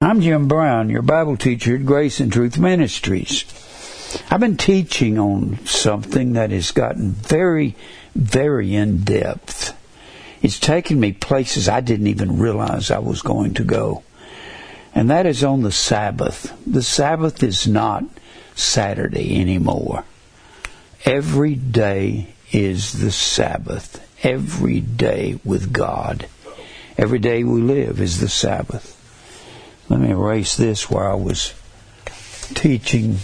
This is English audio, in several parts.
I'm Jim Brown, your Bible teacher at Grace and Truth Ministries. I've been teaching on something that has gotten very, very in depth. It's taken me places I didn't even realize I was going to go. And that is on the Sabbath. The Sabbath is not Saturday anymore. Every day is the Sabbath. Every day with God. Every day we live is the Sabbath. Let me erase this where I was teaching,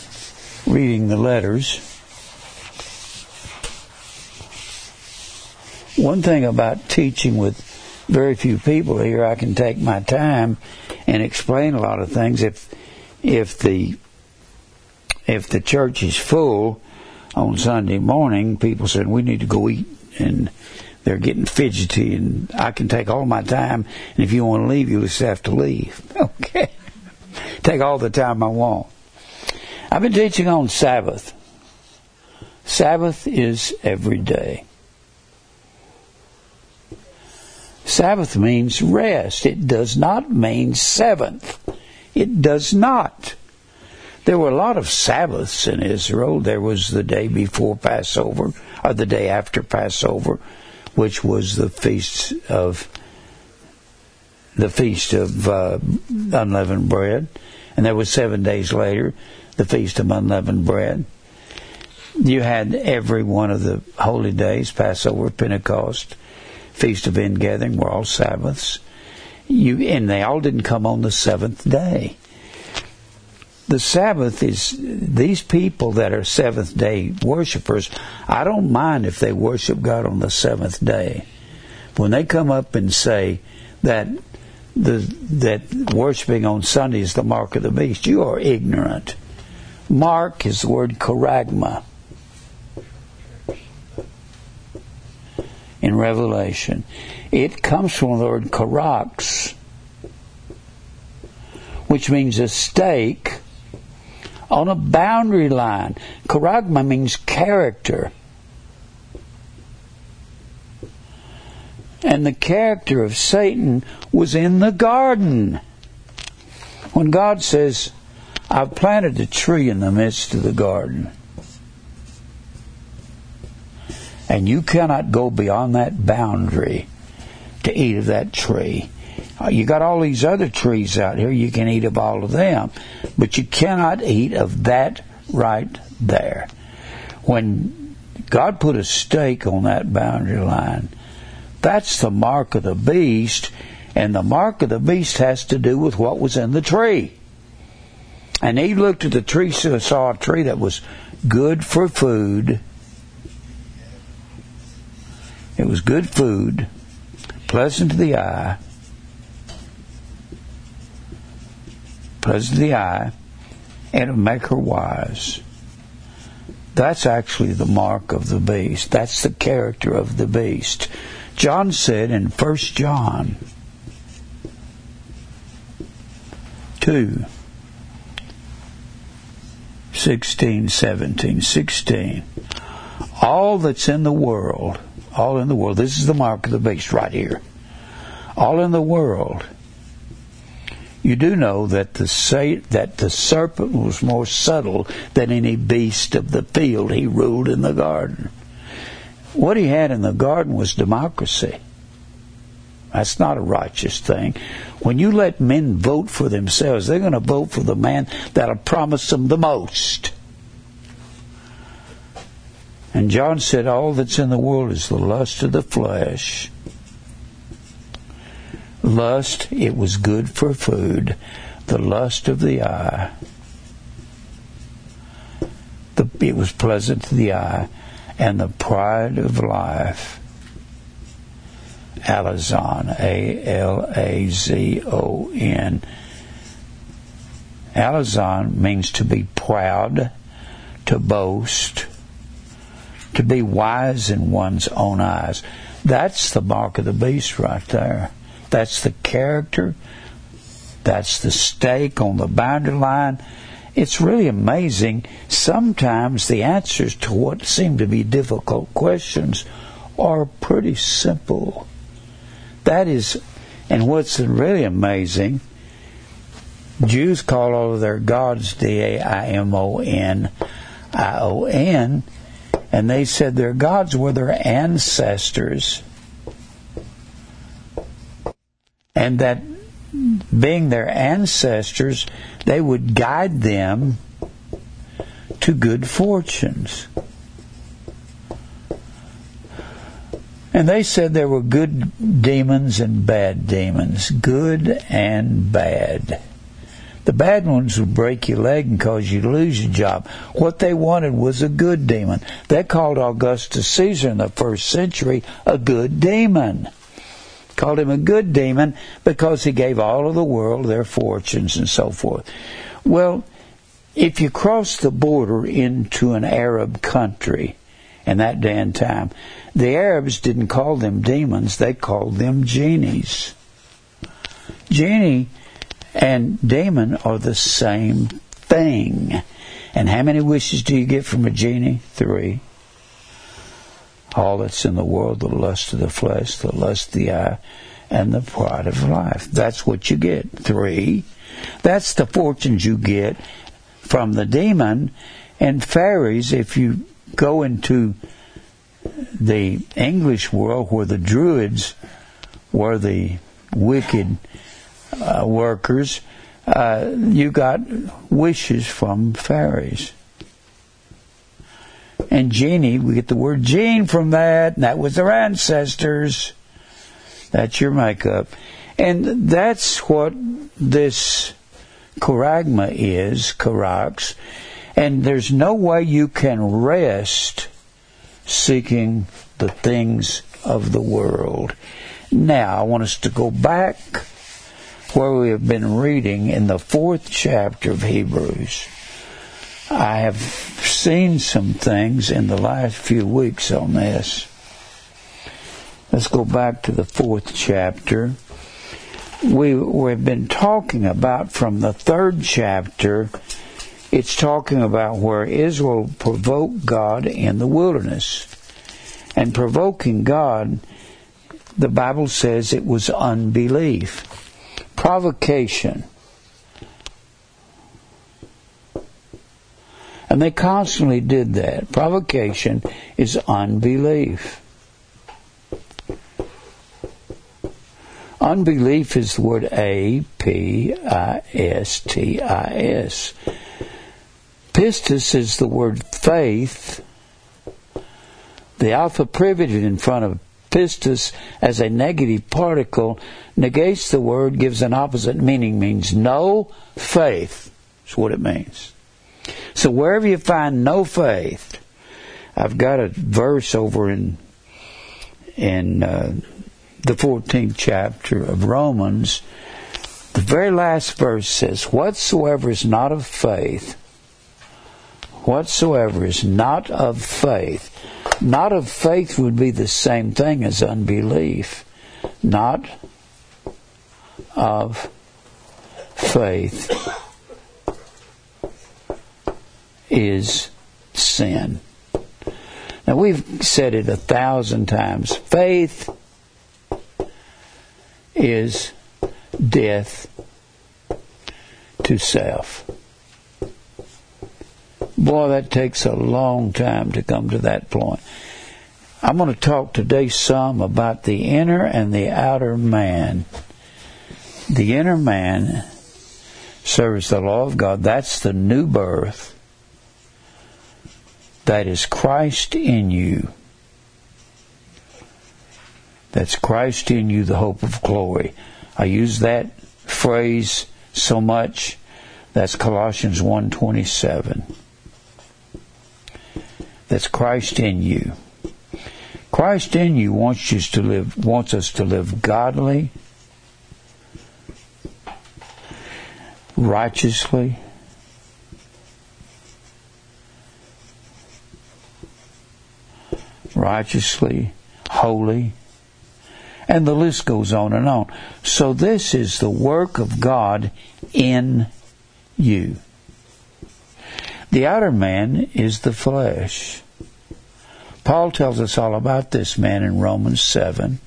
reading the letters. One thing about teaching with very few people here, I can take my time and explain a lot of things. If if the if the church is full on Sunday morning, people said we need to go eat, and they're getting fidgety, and I can take all my time. And if you want to leave, you just have to leave. Okay, take all the time I want. I've been teaching on Sabbath. Sabbath is every day. Sabbath means rest. It does not mean seventh. It does not. There were a lot of Sabbaths in Israel. There was the day before Passover, or the day after Passover, which was the feast of the feast of uh, unleavened bread, and there was seven days later the feast of unleavened bread. You had every one of the holy days: Passover, Pentecost, Feast of Ingathering were all Sabbaths. You and they all didn't come on the seventh day. The Sabbath is these people that are seventh day worshipers. I don't mind if they worship God on the seventh day. When they come up and say that the that worshiping on Sunday is the mark of the beast, you are ignorant. Mark is the word charagma. in Revelation. It comes from the word charax, which means a stake on a boundary line. Charagma means character. And the character of Satan was in the garden. When God says, I've planted a tree in the midst of the garden and you cannot go beyond that boundary to eat of that tree. Uh, you got all these other trees out here, you can eat of all of them, but you cannot eat of that right there. When God put a stake on that boundary line, that's the mark of the beast, and the mark of the beast has to do with what was in the tree. And he looked at the tree, saw a tree that was good for food it was good food, pleasant to the eye, pleasant the eye, and to make her wise. That's actually the mark of the beast. That's the character of the beast. John said in 1 John 2 16, 17, 16. All that's in the world all in the world. This is the mark of the beast right here. All in the world. You do know that the that the serpent was more subtle than any beast of the field. He ruled in the garden. What he had in the garden was democracy. That's not a righteous thing. When you let men vote for themselves, they're going to vote for the man that'll promise them the most. And John said, All that's in the world is the lust of the flesh. Lust, it was good for food. The lust of the eye. The, it was pleasant to the eye. And the pride of life. Alazon, A L A Z O N. Alazon means to be proud, to boast, to be wise in one's own eyes. That's the mark of the beast right there. That's the character. That's the stake on the boundary line. It's really amazing. Sometimes the answers to what seem to be difficult questions are pretty simple. That is, and what's really amazing Jews call all of their gods D A I M O N I O N, and they said their gods were their ancestors, and that being their ancestors, they would guide them to good fortunes. And they said there were good demons and bad demons, good and bad. The bad ones would break your leg and cause you to lose your job. What they wanted was a good demon. They called Augustus Caesar in the first century a good demon. Called him a good demon because he gave all of the world their fortunes and so forth. Well, if you cross the border into an Arab country in that day and time, the Arabs didn't call them demons, they called them genies. Genie and demon are the same thing. And how many wishes do you get from a genie? Three. All that's in the world, the lust of the flesh, the lust of the eye, and the pride of life. That's what you get. Three. That's the fortunes you get from the demon. And fairies, if you go into the English world where the Druids were the wicked uh, workers, uh, you got wishes from fairies. And genie, we get the word gene from that, and that was their ancestors. That's your makeup. And that's what this charagma is, charax. And there's no way you can rest seeking the things of the world. Now, I want us to go back where we have been reading in the fourth chapter of Hebrews. I have seen some things in the last few weeks on this. Let's go back to the fourth chapter. We, we've been talking about from the third chapter it's talking about where Israel provoked God in the wilderness. And provoking God, the Bible says it was unbelief. Provocation. And they constantly did that. Provocation is unbelief. Unbelief is the word A P I S T I S. Pistis is the word faith. The alpha privative in front of pistis as a negative particle negates the word, gives an opposite meaning, means no faith. That's what it means. So wherever you find no faith, I've got a verse over in in uh, the 14th chapter of Romans. The very last verse says, "Whatsoever is not of faith." whatsoever is not of faith. Not of faith would be the same thing as unbelief. Not of faith is sin. Now we've said it a thousand times. Faith is death to self. Boy, that takes a long time to come to that point. I'm going to talk today some about the inner and the outer man. The inner man serves the law of God. That's the new birth. That is Christ in you. That's Christ in you, the hope of glory. I use that phrase so much. That's Colossians 127 that's Christ in you. Christ in you wants to live wants us to live godly, righteously, righteously, holy, and the list goes on and on. So this is the work of God in you. The outer man is the flesh. Paul tells us all about this man in Romans 7.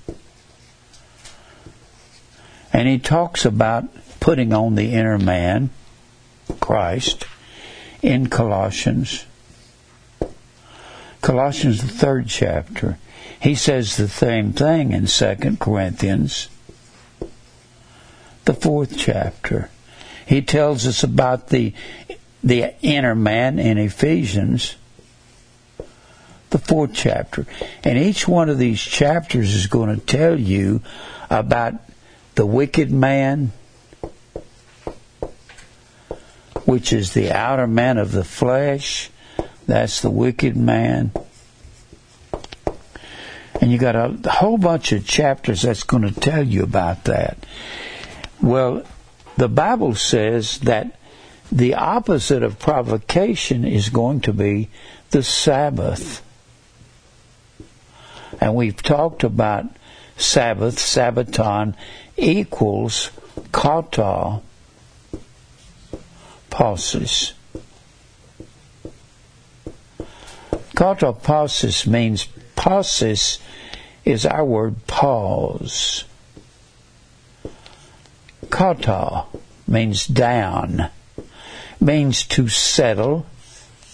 And he talks about putting on the inner man, Christ, in Colossians. Colossians, the third chapter. He says the same thing in Second Corinthians, the fourth chapter. He tells us about the the inner man in Ephesians, the fourth chapter. And each one of these chapters is going to tell you about the wicked man, which is the outer man of the flesh. That's the wicked man. And you got a whole bunch of chapters that's going to tell you about that. Well, the Bible says that the opposite of provocation is going to be the Sabbath. And we've talked about Sabbath, Sabbaton equals kata pausis. Kata pausis means pausis is our word pause. Kata means down, means to settle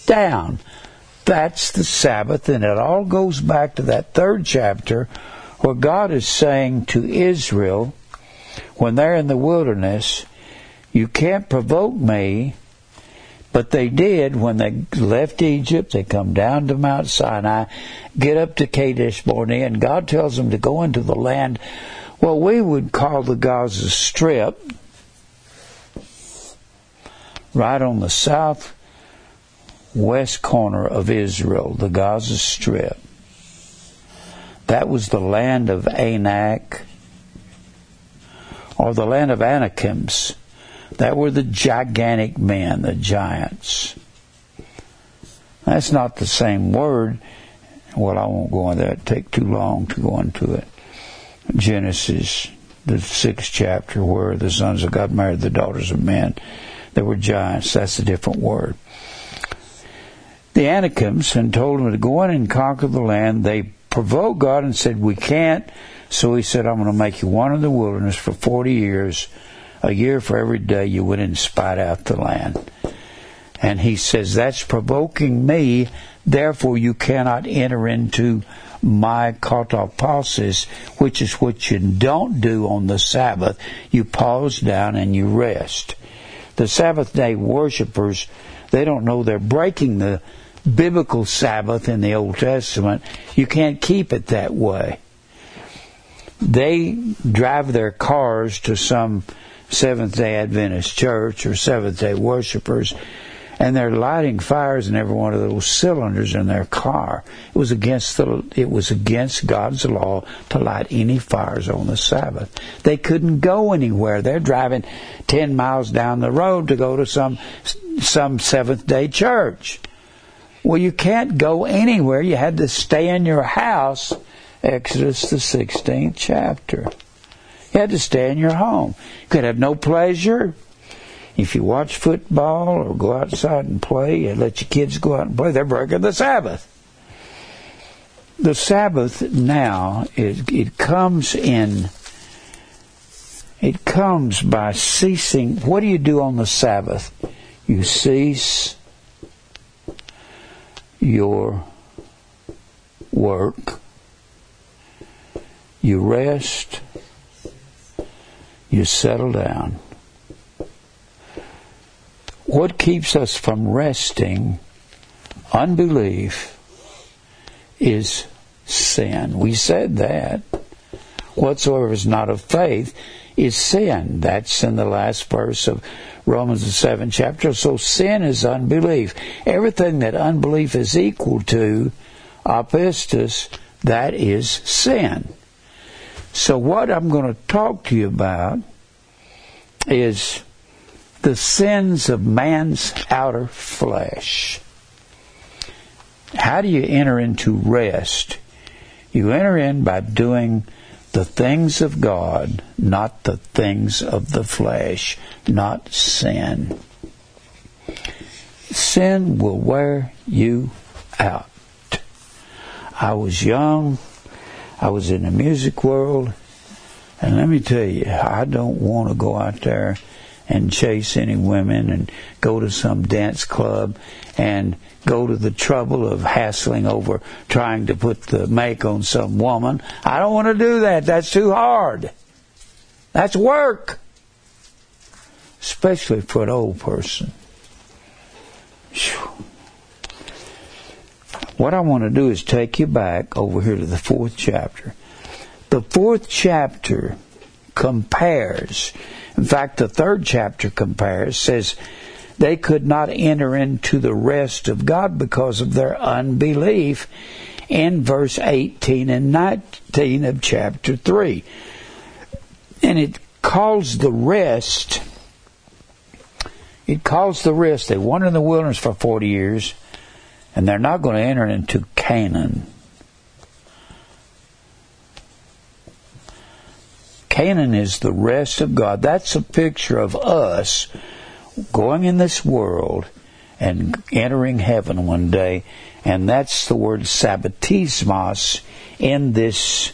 down. That's the Sabbath, and it all goes back to that third chapter where God is saying to Israel, when they're in the wilderness, you can't provoke me, but they did when they left Egypt. They come down to Mount Sinai, get up to Kadesh Barnea, and God tells them to go into the land, what we would call the Gaza Strip, right on the south west corner of Israel, the Gaza Strip. That was the land of Anak, or the land of Anakims. That were the gigantic men, the giants. That's not the same word. Well, I won't go into that. It'd take too long to go into it. Genesis, the sixth chapter, where the sons of God married the daughters of men. They were giants. That's a different word. The Anakims and told them to go in and conquer the land. They provoked God and said, We can't. So he said, I'm going to make you one in the wilderness for 40 years, a year for every day you went and spied out the land. And he says, That's provoking me, therefore you cannot enter into my katapausis, which is what you don't do on the Sabbath. You pause down and you rest. The Sabbath day worshippers, they don't know they're breaking the biblical Sabbath in the Old Testament. You can't keep it that way. They drive their cars to some Seventh day Adventist church or Seventh day worshipers, and they're lighting fires in every one of those cylinders in their car. It was against the it was against God's law to light any fires on the Sabbath. They couldn't go anywhere. They're driving ten miles down the road to go to some some Seventh day church. Well, you can't go anywhere. You had to stay in your house. Exodus, the 16th chapter. You had to stay in your home. You could have no pleasure. If you watch football or go outside and play and let your kids go out and play, they're breaking the Sabbath. The Sabbath now, it, it comes in, it comes by ceasing. What do you do on the Sabbath? You cease your work. You rest. You settle down. What keeps us from resting, unbelief, is sin. We said that. Whatsoever is not of faith is sin. That's in the last verse of Romans the seventh chapter. So sin is unbelief. Everything that unbelief is equal to, apistus, that is sin. So what I'm going to talk to you about is the sins of man's outer flesh. How do you enter into rest? You enter in by doing the things of God, not the things of the flesh, not sin. Sin will wear you out. I was young, I was in the music world, and let me tell you, I don't want to go out there and chase any women and go to some dance club and go to the trouble of hassling over trying to put the make on some woman. I don't want to do that. That's too hard. That's work. Especially for an old person. Whew. What I want to do is take you back over here to the fourth chapter. The fourth chapter compares. In fact, the third chapter compares, says they could not enter into the rest of God because of their unbelief in verse 18 and 19 of chapter 3. And it calls the rest, it calls the rest, they wandered in the wilderness for 40 years, and they're not going to enter into Canaan. Canaan is the rest of God. That's a picture of us going in this world and entering heaven one day. And that's the word sabbatismos in this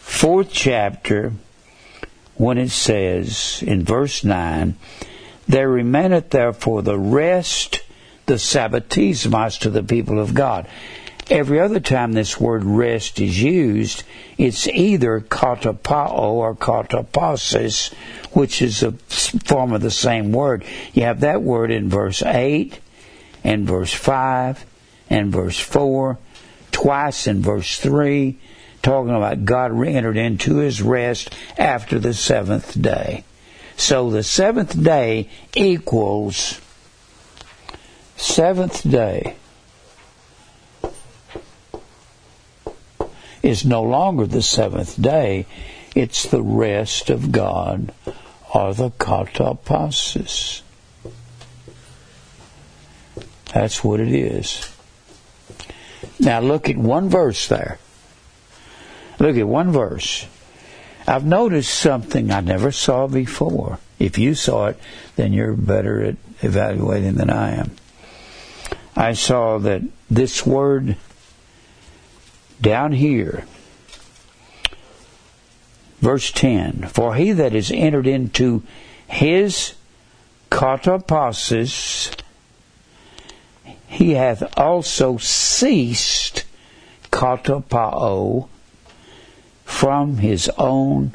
fourth chapter when it says in verse 9, There remaineth therefore the rest, the sabbatismos to the people of God. Every other time this word rest is used, it's either katapao or katapasis, which is a form of the same word. You have that word in verse 8 and verse 5 and verse 4, twice in verse 3, talking about God entered into his rest after the seventh day. So the seventh day equals seventh day is no longer the seventh day, it's the rest of God or the katapasis. That's what it is. Now look at one verse there. Look at one verse. I've noticed something I never saw before. If you saw it, then you're better at evaluating than I am. I saw that this word down here, verse 10 For he that is entered into his katapasis, he hath also ceased katapao from his own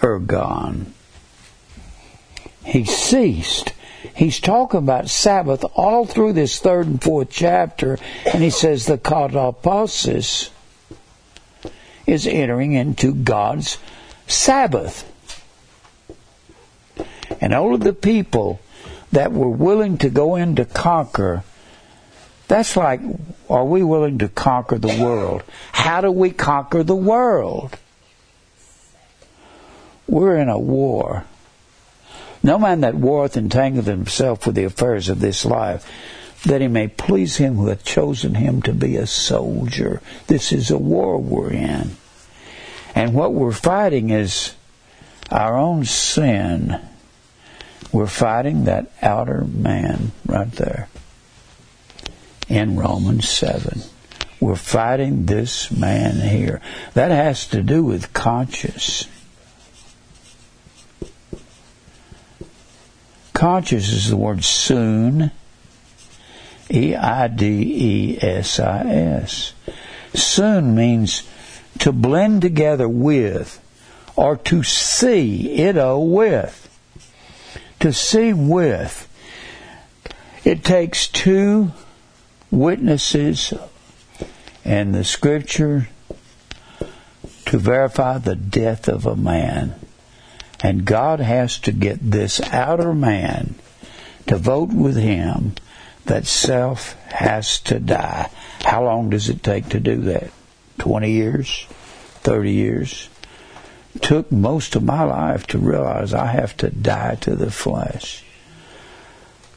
ergon. He ceased. He's talking about Sabbath all through this third and fourth chapter, and he says the katapasis is entering into God's Sabbath. And all of the people that were willing to go in to conquer, that's like, are we willing to conquer the world? How do we conquer the world? We're in a war. No man that warreth entangleth himself with the affairs of this life, that he may please him who hath chosen him to be a soldier. This is a war we're in. And what we're fighting is our own sin. We're fighting that outer man right there in Romans 7. We're fighting this man here. That has to do with conscience. Conscious is the word soon. E I D E S I S. Soon means to blend together with or to see it o with. To see with. It takes two witnesses and the scripture to verify the death of a man. And God has to get this outer man to vote with him that self has to die. How long does it take to do that? 20 years? 30 years? Took most of my life to realize I have to die to the flesh.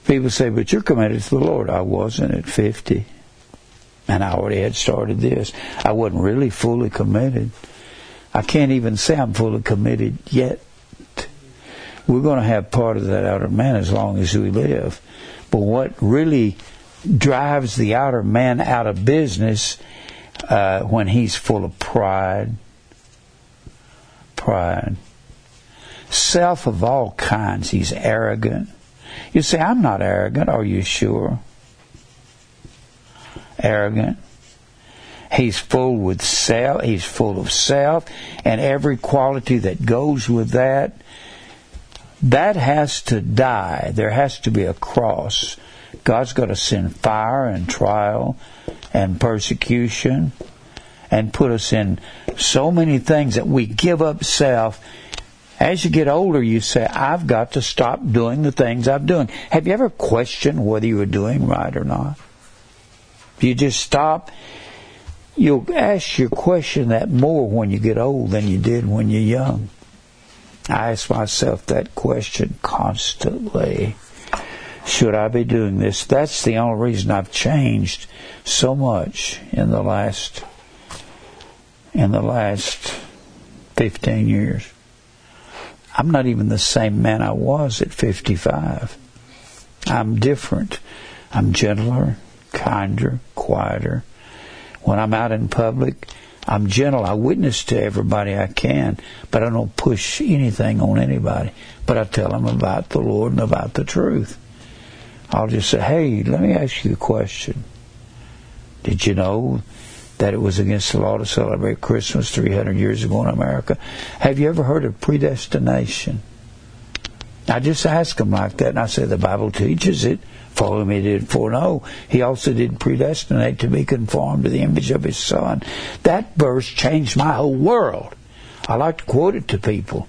People say, but you're committed to the Lord. I wasn't at 50. And I already had started this. I wasn't really fully committed. I can't even say I'm fully committed yet we're going to have part of that outer man as long as we live. But what really drives the outer man out of business uh, when he's full of pride, pride, self of all kinds. He's arrogant. You say, I'm not arrogant. Are you sure? Arrogant. He's full with self. He's full of self and every quality that goes with that. That has to die. There has to be a cross. God's going to send fire and trial and persecution and put us in so many things that we give up self. As you get older, you say, I've got to stop doing the things I'm doing. Have you ever questioned whether you were doing right or not? You just stop you'll ask your question that more when you get old than you did when you're young. I ask myself that question constantly. Should I be doing this? That's the only reason I've changed so much in the last in the last 15 years. I'm not even the same man I was at 55. I'm different. I'm gentler, kinder, quieter when I'm out in public, I'm gentle. I witness to everybody I can, but I don't push anything on anybody. But I tell them about the Lord and about the truth. I'll just say, hey, let me ask you a question. Did you know that it was against the law to celebrate Christmas 300 years ago in America? Have you ever heard of predestination? I just ask them like that, and I say the Bible teaches it for whom he did foreknow, he also did predestinate to be conformed to the image of his son. That verse changed my whole world. I like to quote it to people,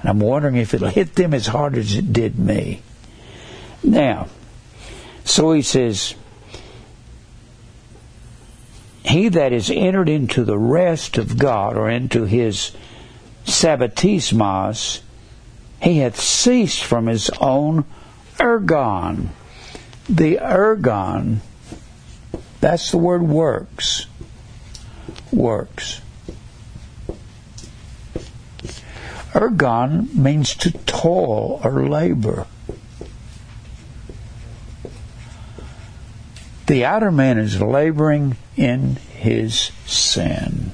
and I'm wondering if it'll hit them as hard as it did me. Now, so he says, He that is entered into the rest of God, or into his sabbatismos, he hath ceased from his own ergon the ergon, that's the word works. Works. Ergon means to toil or labor. The outer man is laboring in his sin.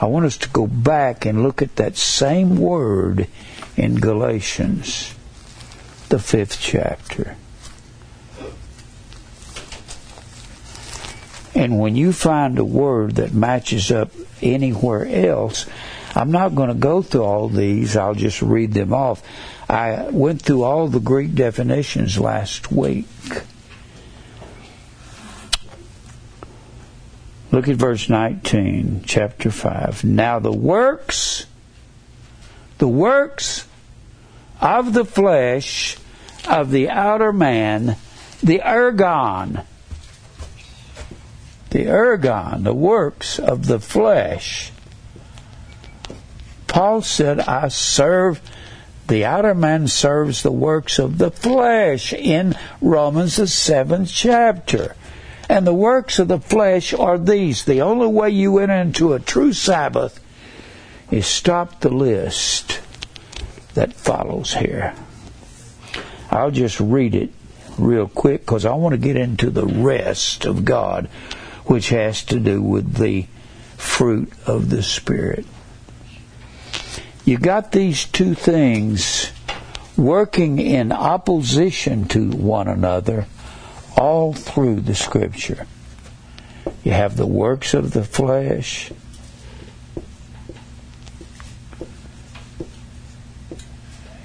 I want us to go back and look at that same word in Galatians, the fifth chapter. And when you find a word that matches up anywhere else, I'm not going to go through all these. I'll just read them off. I went through all the Greek definitions last week. Look at verse 19, chapter 5. Now the works, the works of the flesh of the outer man, the ergon, the ergon, the works of the flesh. Paul said, I serve, the outer man serves the works of the flesh in Romans, the seventh chapter. And the works of the flesh are these. The only way you enter into a true Sabbath is stop the list that follows here. I'll just read it real quick because I want to get into the rest of God which has to do with the fruit of the Spirit. You got these two things working in opposition to one another all through the Scripture. You have the works of the flesh.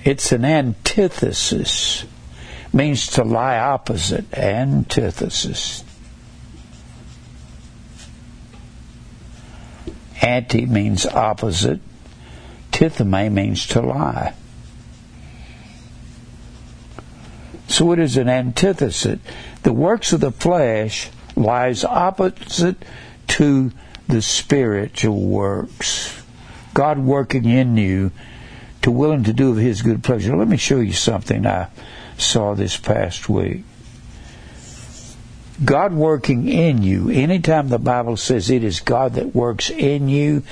It's an antithesis. Means to lie opposite. Antithesis. Anti means opposite. Tithemi means to lie. So it is an antithesis. The works of the flesh lies opposite to the spiritual works. God working in you to willing to do of His good pleasure. Let me show you something I saw this past week. God working in you. Anytime the Bible says it is God that works in you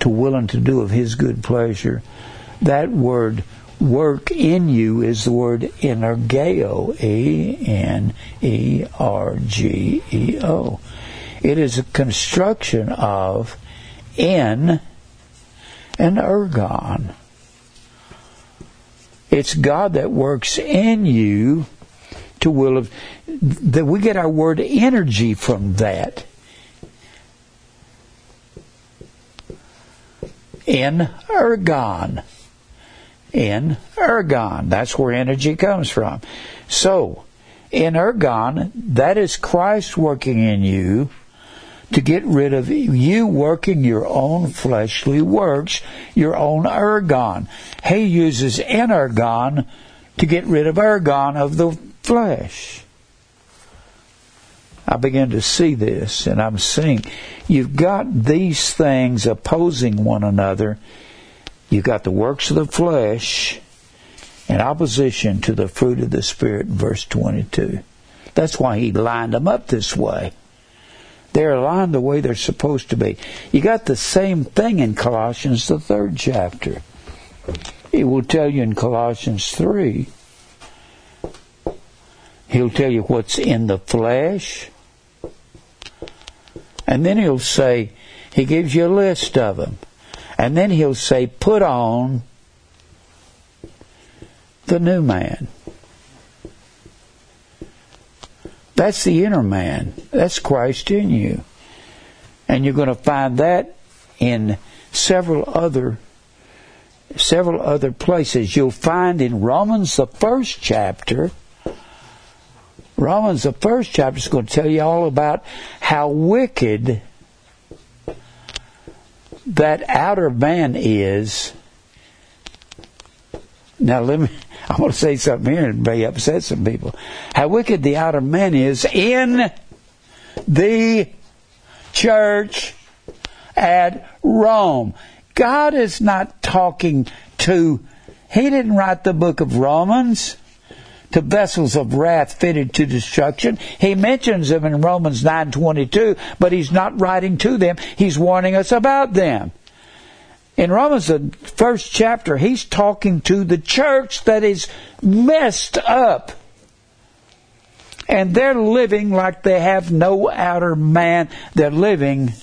to will and to do of His good pleasure, that word work in you is the word energeo, A-N-E-R-G-E-O. It is a construction of in and ergon. It's God that works in you to will of that we get our word energy from that. In ergon. In ergon. That's where energy comes from. So, in ergon, that is Christ working in you to get rid of you working your own fleshly works, your own ergon. He uses energon to get rid of ergon of the flesh. I begin to see this, and I'm seeing you've got these things opposing one another. You've got the works of the flesh in opposition to the fruit of the Spirit, verse 22. That's why he lined them up this way. They're aligned the way they're supposed to be. You got the same thing in Colossians, the third chapter. It will tell you in Colossians 3. He'll tell you what's in the flesh. And then he'll say, he gives you a list of them. And then he'll say, put on the new man. That's the inner man. That's Christ in you. And you're going to find that in several other several other places. You'll find in Romans the first chapter Romans the first chapter is going to tell you all about how wicked that outer man is. Now let me I want to say something here and may upset some people. How wicked the outer man is in the church at Rome. God is not talking to, He didn't write the book of Romans to vessels of wrath fitted to destruction. He mentions them in Romans 9:22, but he's not writing to them. He's warning us about them in Romans, the first chapter, he's talking to the church that is messed up. And they're living like they have no outer man. They're living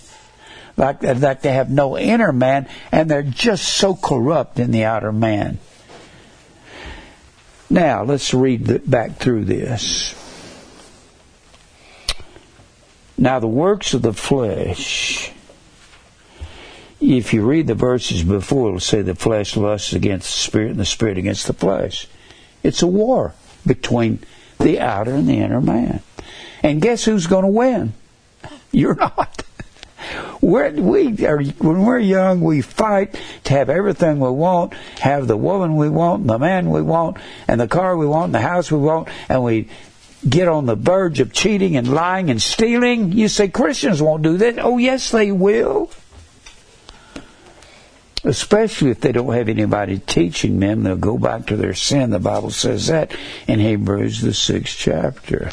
like, like they have no inner man, and they're just so corrupt in the outer man. Now, let's read back through this. Now, the works of the flesh if you read the verses before, it'll say the flesh lusts against the spirit and the spirit against the flesh. It's a war between the outer and the inner man. And guess who's going to win? You're not. We're, we are, when we're young, we fight to have everything we want, have the woman we want, the man we want, and the car we want, and the house we want, and we get on the verge of cheating and lying and stealing. You say Christians won't do that. Oh, yes, they will especially if they don't have anybody teaching them, they'll go back to their sin. The Bible says that in Hebrews, the sixth chapter.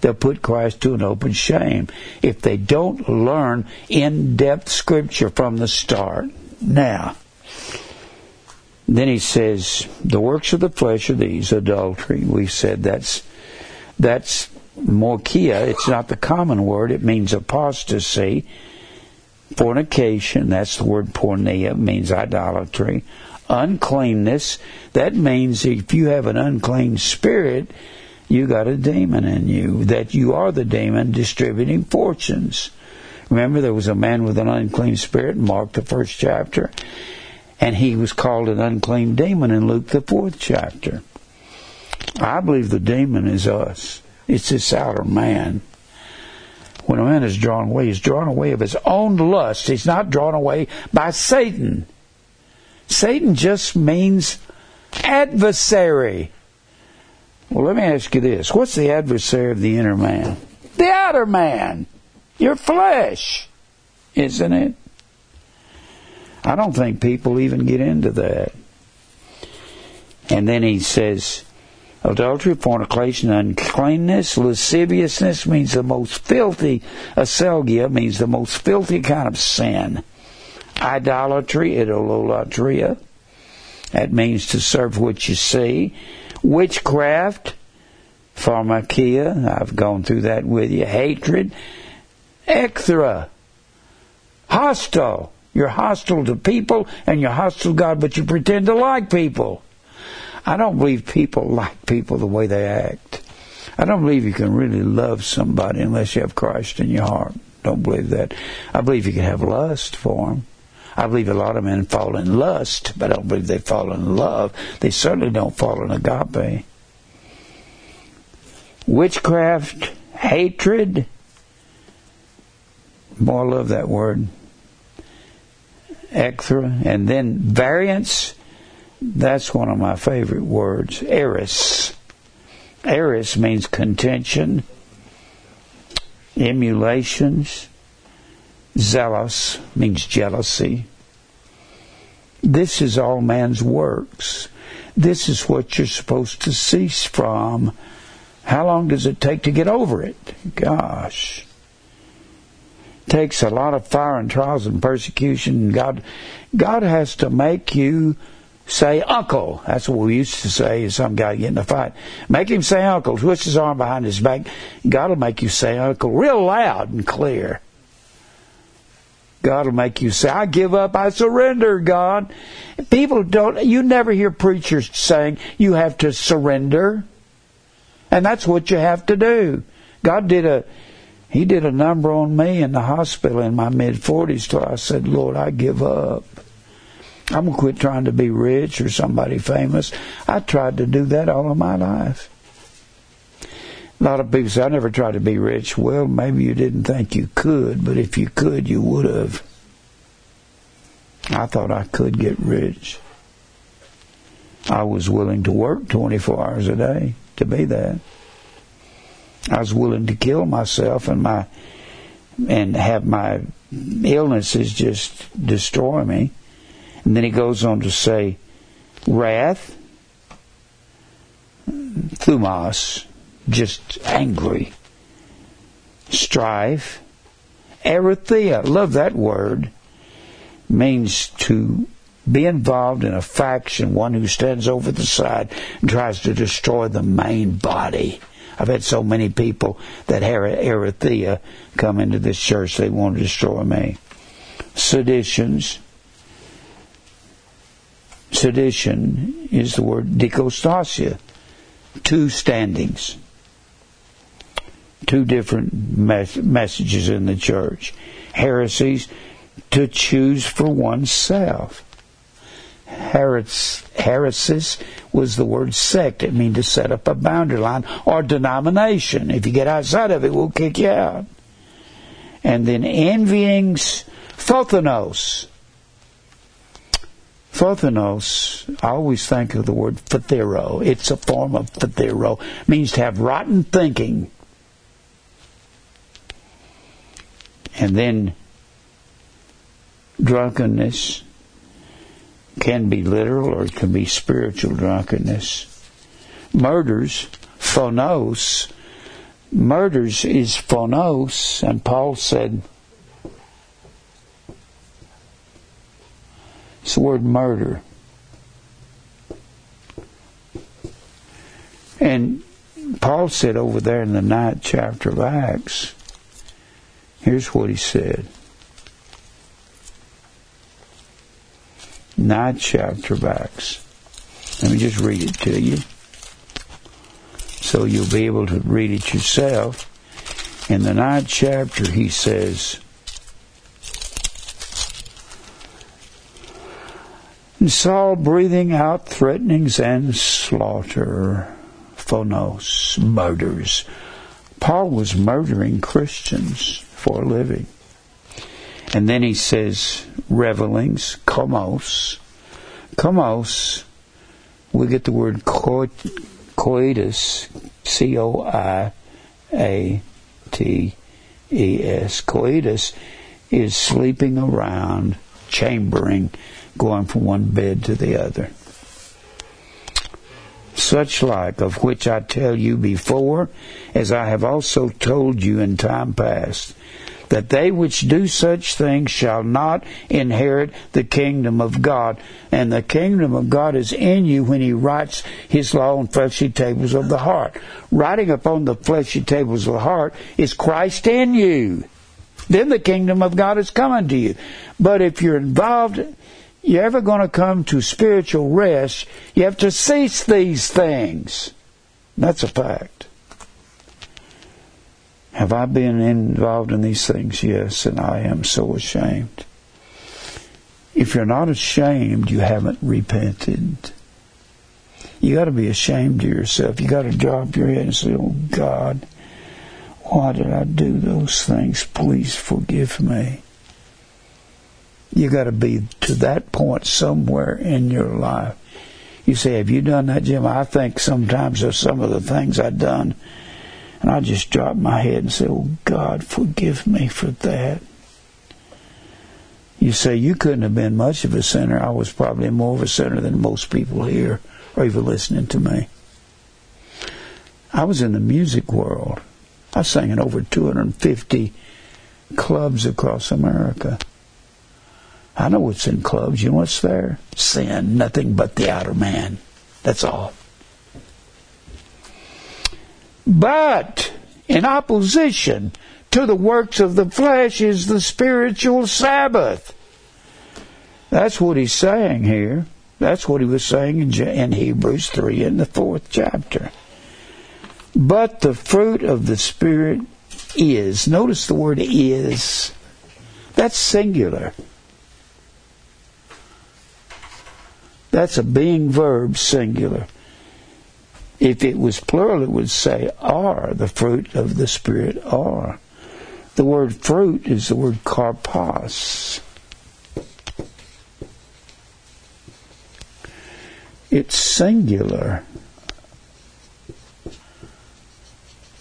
They'll put Christ to an open shame if they don't learn in depth scripture from the start. Now, then he says, the works of the flesh are these adultery. We've said that's that's morkia. It's not the common word. It means apostasy fornication, that's the word porneia, means idolatry. Uncleanness, that means if you have an unclean spirit, you got a demon in you, that you are the demon distributing fortunes. Remember, there was a man with an unclean spirit in Mark, the first chapter, and he was called an unclean demon in Luke, the fourth chapter. I believe the demon is us. It's this outer man when a man is drawn away, he's drawn away of his own lust. He's not drawn away by Satan. Satan just means adversary. Well, let me ask you this. What's the adversary of the inner man? The outer man. Your flesh. Isn't it? I don't think people even get into that. And then he says, Adultery, fornication, uncleanness, lasciviousness means the most filthy. Aselgia means the most filthy kind of sin. Idolatry, idolatria, that means to serve what you see. Witchcraft, pharmakia, I've gone through that with you. Hatred, ecthra, hostile. You're hostile to people and you're hostile to God, but you pretend to like people. I don't believe people like people the way they act. I don't believe you can really love somebody unless you have Christ in your heart. Don't believe that. I believe you can have lust for them. I believe a lot of men fall in lust, but I don't believe they fall in love. They certainly don't fall in agape. Witchcraft, hatred. Boy, I love that word. Ecthra. And then variance. That's one of my favorite words. Eris. Eris means contention, emulations. Zealous means jealousy. This is all man's works. This is what you're supposed to cease from. How long does it take to get over it? Gosh. It takes a lot of fire and trials and persecution. God, God has to make you say uncle. That's what we used to say if some guy getting in a fight. Make him say uncle. Twist his arm behind his back. God will make you say uncle real loud and clear. God will make you say, I give up, I surrender, God. People don't, you never hear preachers saying you have to surrender. And that's what you have to do. God did a, He did a number on me in the hospital in my mid 40s till I said, Lord, I give up. I'm going to quit trying to be rich or somebody famous. I tried to do that all of my life. A lot of people say, I never tried to be rich. Well, maybe you didn't think you could, but if you could, you would have. I thought I could get rich. I was willing to work 24 hours a day to be that. I was willing to kill myself and my and have my illnesses just destroy me. And then he goes on to say, wrath, thumos, just angry. Strife. Arithia, love that word, means to be involved in a faction, one who stands over the side and tries to destroy the main body. I've had so many people that Arithia come into this church, they want to destroy me. Seditions. Sedition is the word dikostasia, two standings two different mes- messages in the church. Heresies to choose for oneself. Heres- heresis was the word sect. It means to set up a boundary line or denomination. If you get outside of it, we'll kick you out. And then envyings, phothonos. Phothonos, I always think of the word phthero. It's a form of phthero. It means to have rotten thinking And then drunkenness can be literal or it can be spiritual drunkenness. Murders, phonos, murders is phonos, and Paul said, it's the word murder. And Paul said over there in the ninth chapter of Acts, Here's what he said. Ninth chapter Acts. Let me just read it to you. So you'll be able to read it yourself. In the ninth chapter, he says, And Saul breathing out threatenings and slaughter, phonos, murders. Paul was murdering Christians for a living. And then he says, revelings, komos. Komos, we get the word coitus, C O I A T E S. Coitus is sleeping around, chambering, going from one bed to the other such like of which I tell you before, as I have also told you in time past, that they which do such things shall not inherit the kingdom of God. And the kingdom of God is in you when he writes his law on fleshy tables of the heart. Writing upon the fleshy tables of the heart is Christ in you. Then the kingdom of God is coming to you. But if you're involved you're ever going to come to spiritual rest, you have to cease these things. That's a fact. Have I been involved in these things? Yes, and I am so ashamed. If you're not ashamed, you haven't repented. You got to be ashamed of yourself. You got to drop your head and say, "Oh God, why did I do those things? Please forgive me." You got to be to that point somewhere in your life. You say, "Have you done that, Jim?" I think sometimes of some of the things I've done, and I just dropped my head and said, "Oh God, forgive me for that." You say you couldn't have been much of a sinner. I was probably more of a sinner than most people here or even listening to me. I was in the music world. I sang in over 250 clubs across America. I know what's in clubs. You know what's there? Sin, nothing but the outer man. That's all. But in opposition to the works of the flesh is the spiritual Sabbath. That's what he's saying here. That's what he was saying in, Hebrews 3 in the fourth chapter. But the fruit of the Spirit is. Notice the word is. That's singular. That's a being verb singular. If it was plural, it would say are. The fruit of the Spirit are. The word fruit is the word karpos. It's singular.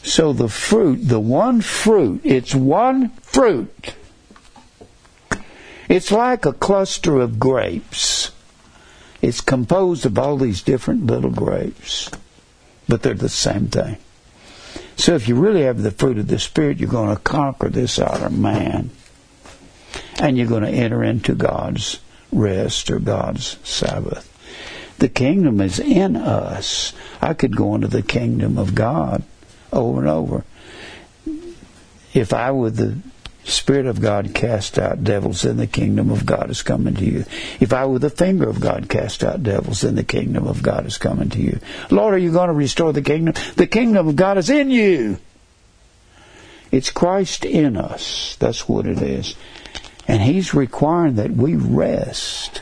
So the fruit, the one fruit, it's one fruit. It's like a cluster of grapes. It's composed of all these different little grapes, but they're the same thing. So if you really have the fruit of the Spirit, you're going to conquer this outer man. And you're going to enter into God's rest or God's Sabbath. The kingdom is in us. I could go into the kingdom of God over and over. If I were the Spirit of God cast out devils, then the kingdom of God is coming to you. If I were the finger of God cast out devils, then the kingdom of God is coming to you. Lord, are you going to restore the kingdom? The kingdom of God is in you. It's Christ in us. That's what it is. And He's requiring that we rest.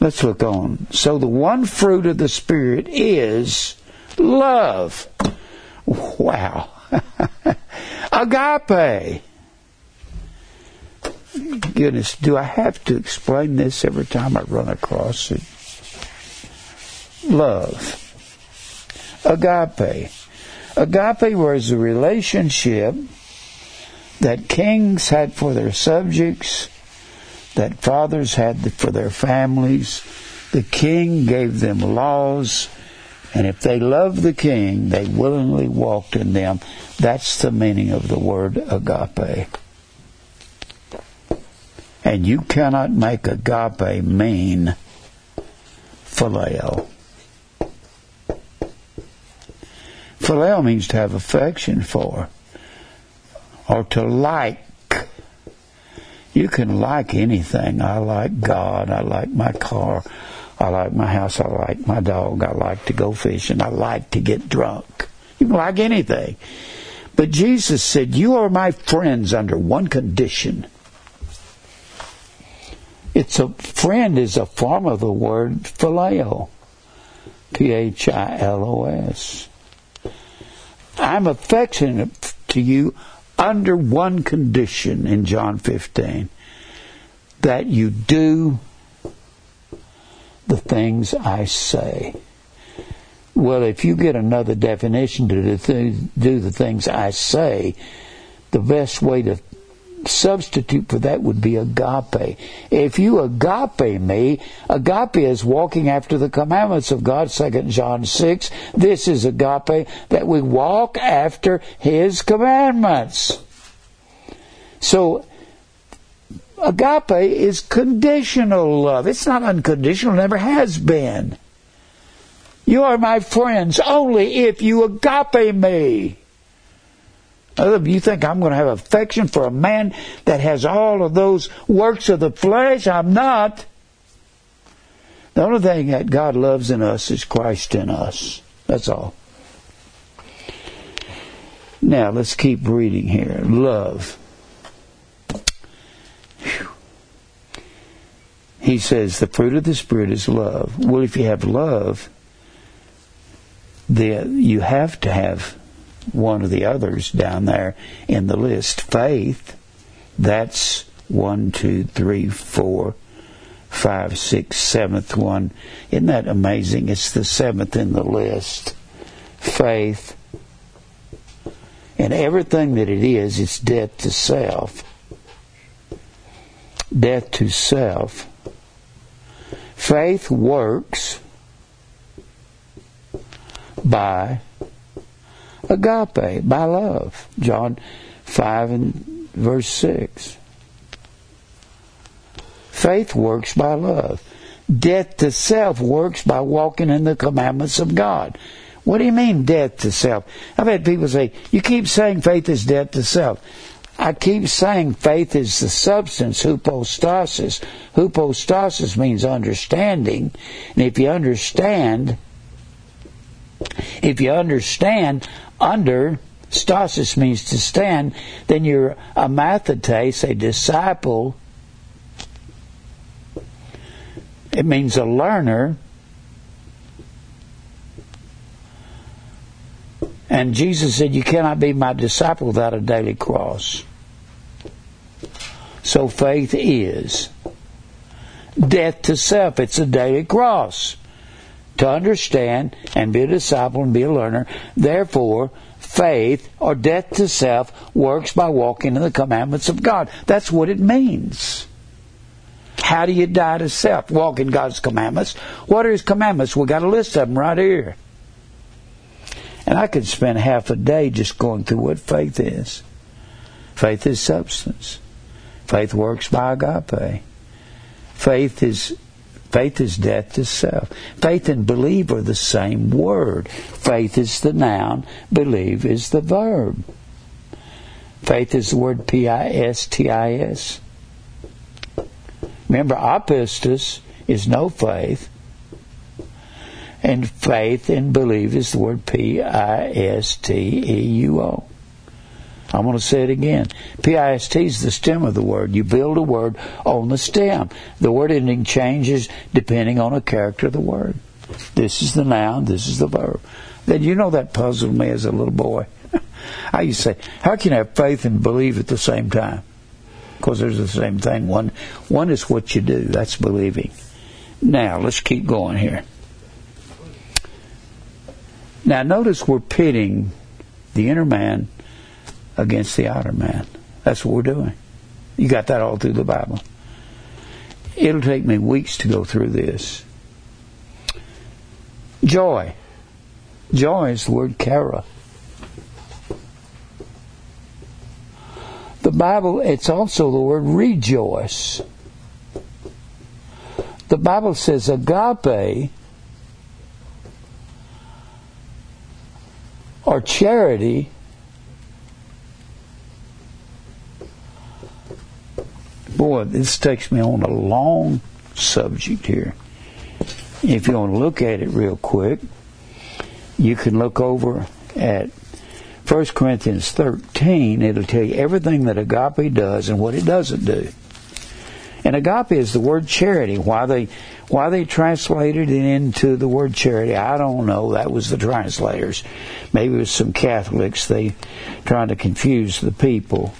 Let's look on. So the one fruit of the Spirit is love. Wow. Agape. Goodness, do I have to explain this every time I run across it? Love. Agape. Agape was a relationship that kings had for their subjects that fathers had for their families. The king gave them laws, and if they loved the king, they willingly walked in them. That's the meaning of the word agape. And you cannot make agape mean phileo. Phileo means to have affection for, or to like you can like anything. I like God. I like my car. I like my house. I like my dog. I like to go fishing. I like to get drunk. You can like anything. But Jesus said, You are my friends under one condition. It's a friend is a form of the word phileo. P H I L O S. I'm affectionate to you under one condition in John 15 that you do the things I say. Well, if you get another definition to do the things I say, the best way to substitute for that would be agape. If you agape me, agape is walking after the commandments of God, 2 John 6. This is agape, that we walk after His commandments. So, agape is conditional love. It's not unconditional, never has been. You are my friends only if you agape me. You think I'm going to have affection for a man that has all of those works of the flesh? I'm not. The only thing that God loves in us is Christ in us. That's all. Now, let's keep reading here. Love. Whew. He says the fruit of the Spirit is love. Well, if you have love, then you have to have one of the others down there in the list. Faith, that's one, two, three, four, five, six, seventh one. Isn't that amazing? It's the seventh in the list. Faith. And everything that it is, it's death to self. Death to self. Faith works by agape, by love. John 5 and verse 6. Faith works by love. Death to self works by walking in the commandments of God. What do you mean, death to self? I've had people say, you keep saying faith is death to self. I keep saying faith is the substance, hypostasis. Hypostasis means understanding. And if you understand, if you understand under, stasis means to stand, then you're a mathetes, a disciple. It means a learner. And Jesus said, You cannot be my disciple without a daily cross. So faith is death to self. It's a daily cross to understand and be a disciple and be a learner. Therefore, faith or death to self works by walking in the commandments of God. That's what it means. How do you die to self? Walk in God's commandments. What are His commandments? We got a list of them right here. And I could spend half a day just going through what faith is. Faith is substance. Faith works by agape. Faith is faith is death to self. Faith and believe are the same word. Faith is the noun, believe is the verb. Faith is the word P I S T I S. Remember, apistos is no faith. And faith and believe is the word P I S T E U O. I'm going to say it again. PIST is the stem of the word. You build a word on the stem. The word ending changes depending on a character of the word. This is the noun, this is the verb. Then you know that puzzled me as a little boy. I used to say, how can you have faith and believe at the same time? Because there's the same thing. One, one is what you do. That's believing. Now, let's keep going here. Now, notice we're pitting the inner man against the outer man. That's what we're doing. You got that all through the Bible. It'll take me weeks to go through this. Joy. Joy is the word chara. The Bible, it's also the word rejoice. The Bible says agape or charity boy, this takes me on a long subject here. If you want to look at it real quick, you can look over at 1 Corinthians 13. It'll tell you everything that agape does and what it doesn't do. And agape is the word charity. Why they why they translated it into the word charity, I don't know. That was the translators. Maybe it was some Catholics they trying to confuse the people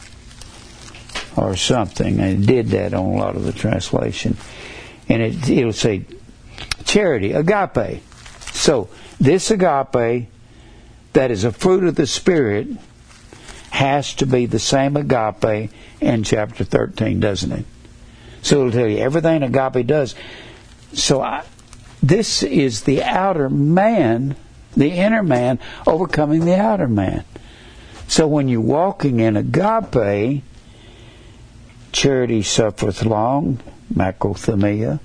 or something. It did that on a lot of the translation. And it, it'll say charity, agape. So, this agape that is a fruit of the Spirit has to be the same agape in chapter 13, doesn't it? So it'll tell you everything agape does. So I, this is the outer man, the inner man, overcoming the outer man. So when you're walking in agape, Charity suffereth long, macrothumia,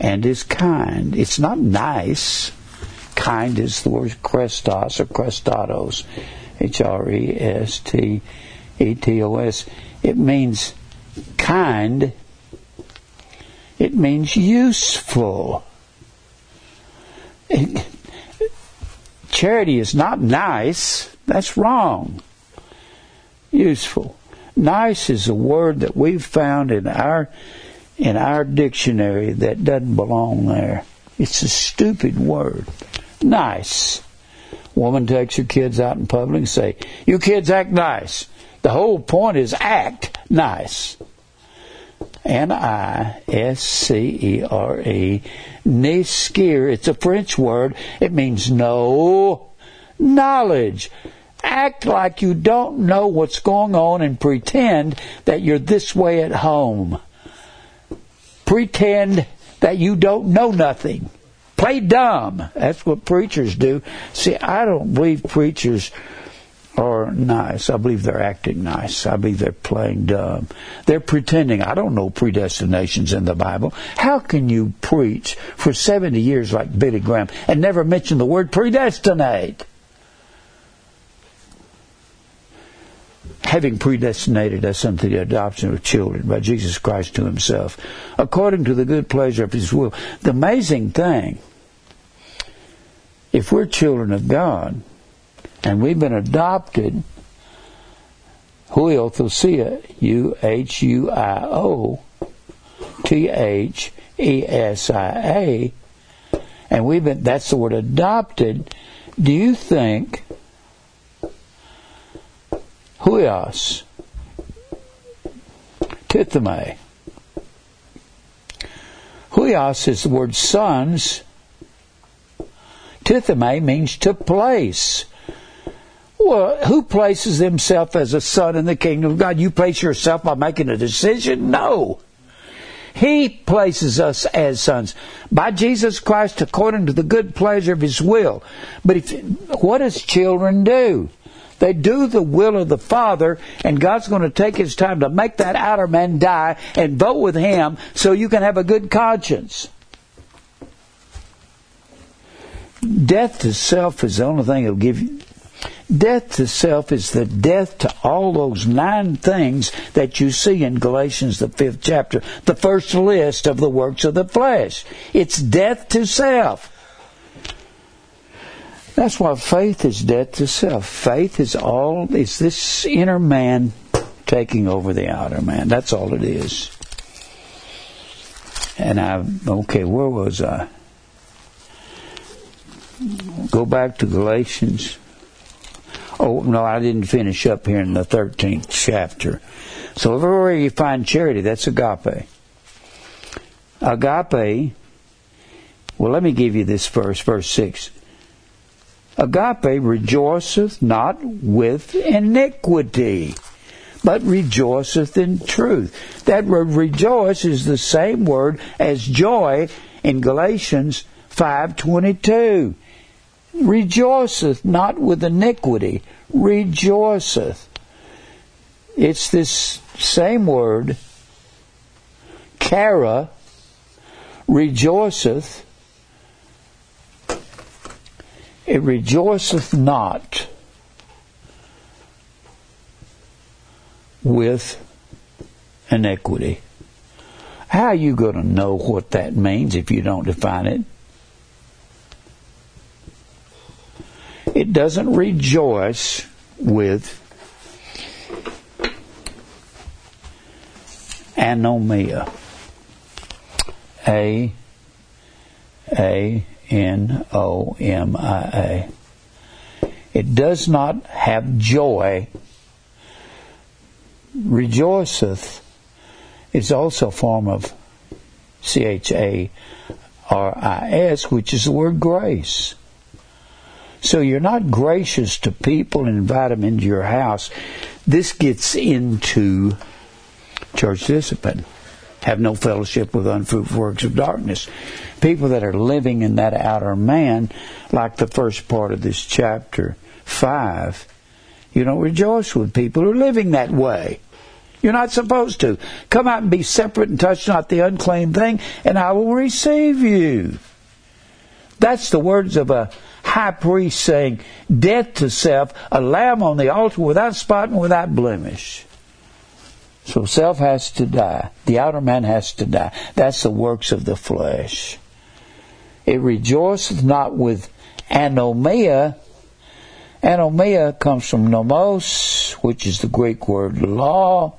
and is kind. It's not nice. Kind is the word krestos or krestatos, H R E S T E T O S. It means kind. It means useful. charity is not nice. That's wrong. Useful. Nice is a word that we've found in our in our dictionary that doesn't belong there. It's a stupid word. Nice. Woman takes her kids out in public and say, "You kids act nice." The whole point is act nice. N I S C E R E. Niscere. It's a French word. It means no knowledge. Act like you don't know what's going on and pretend that you're this way at home. Pretend that you don't know nothing. Play dumb. That's what preachers do. See, I don't believe preachers are nice. I believe they're acting nice. I believe they're playing dumb. They're pretending. I don't know predestinations in the Bible. How can you preach for 70 years like Billy Graham and never mention the word predestinate? having predestinated us unto the adoption of children by Jesus Christ to himself, according to the good pleasure of his will. The amazing thing, if we're children of God and we've been adopted, huiothesia, U-H-U-I-O, T-H-E-S-I-A, and we've been, that's the word adopted, do you think huios, tithemi. Huios is the word sons. Tithemi means to place. Well, who places himself as a son in the kingdom of God? You place yourself by making a decision? No. He places us as sons by Jesus Christ according to the good pleasure of His will. But if, what does children do? They do the will of the Father, and God's going to take His time to make that outer man die and vote with Him so you can have a good conscience. Death to self is the only thing that'll give you. Death to self is the death to all those nine things that you see in Galatians, the fifth chapter, the first list of the works of the flesh. It's death to self. That's why faith is death to self. Faith is all, it's this inner man taking over the outer man. That's all it is. And I, okay, where was I? Go back to Galatians. Oh, no, I didn't finish up here in the 13th chapter. So everywhere you find charity, that's agape. Agape, well, let me give you this verse, verse 6. Agape rejoiceth not with iniquity, but rejoiceth in truth. That word rejoice is the same word as joy in Galatians 5:22. Rejoiceth not with iniquity, rejoiceth. It's this same word, chara, rejoiceth it rejoiceth not with iniquity. How are you going to know what that means if you don't define it? It doesn't rejoice with anomia. A A N O M I A. It does not have joy. Rejoiceth is also a form of C H A R I S, which is the word grace. So you're not gracious to people and invite them into your house. This gets into church discipline. Have no fellowship with unfruitful works of darkness people that are living in that outer man, like the first part of this chapter 5, you don't rejoice with people who are living that way. You're not supposed to. Come out and be separate and touch not the unclean thing, and I will receive you. That's the words of a high priest saying, Death to self, a lamb on the altar without spot and without blemish. So self has to die. The outer man has to die. That's the works of the flesh. It rejoiceth not with anomia. Anomia comes from nomos, which is the Greek word law.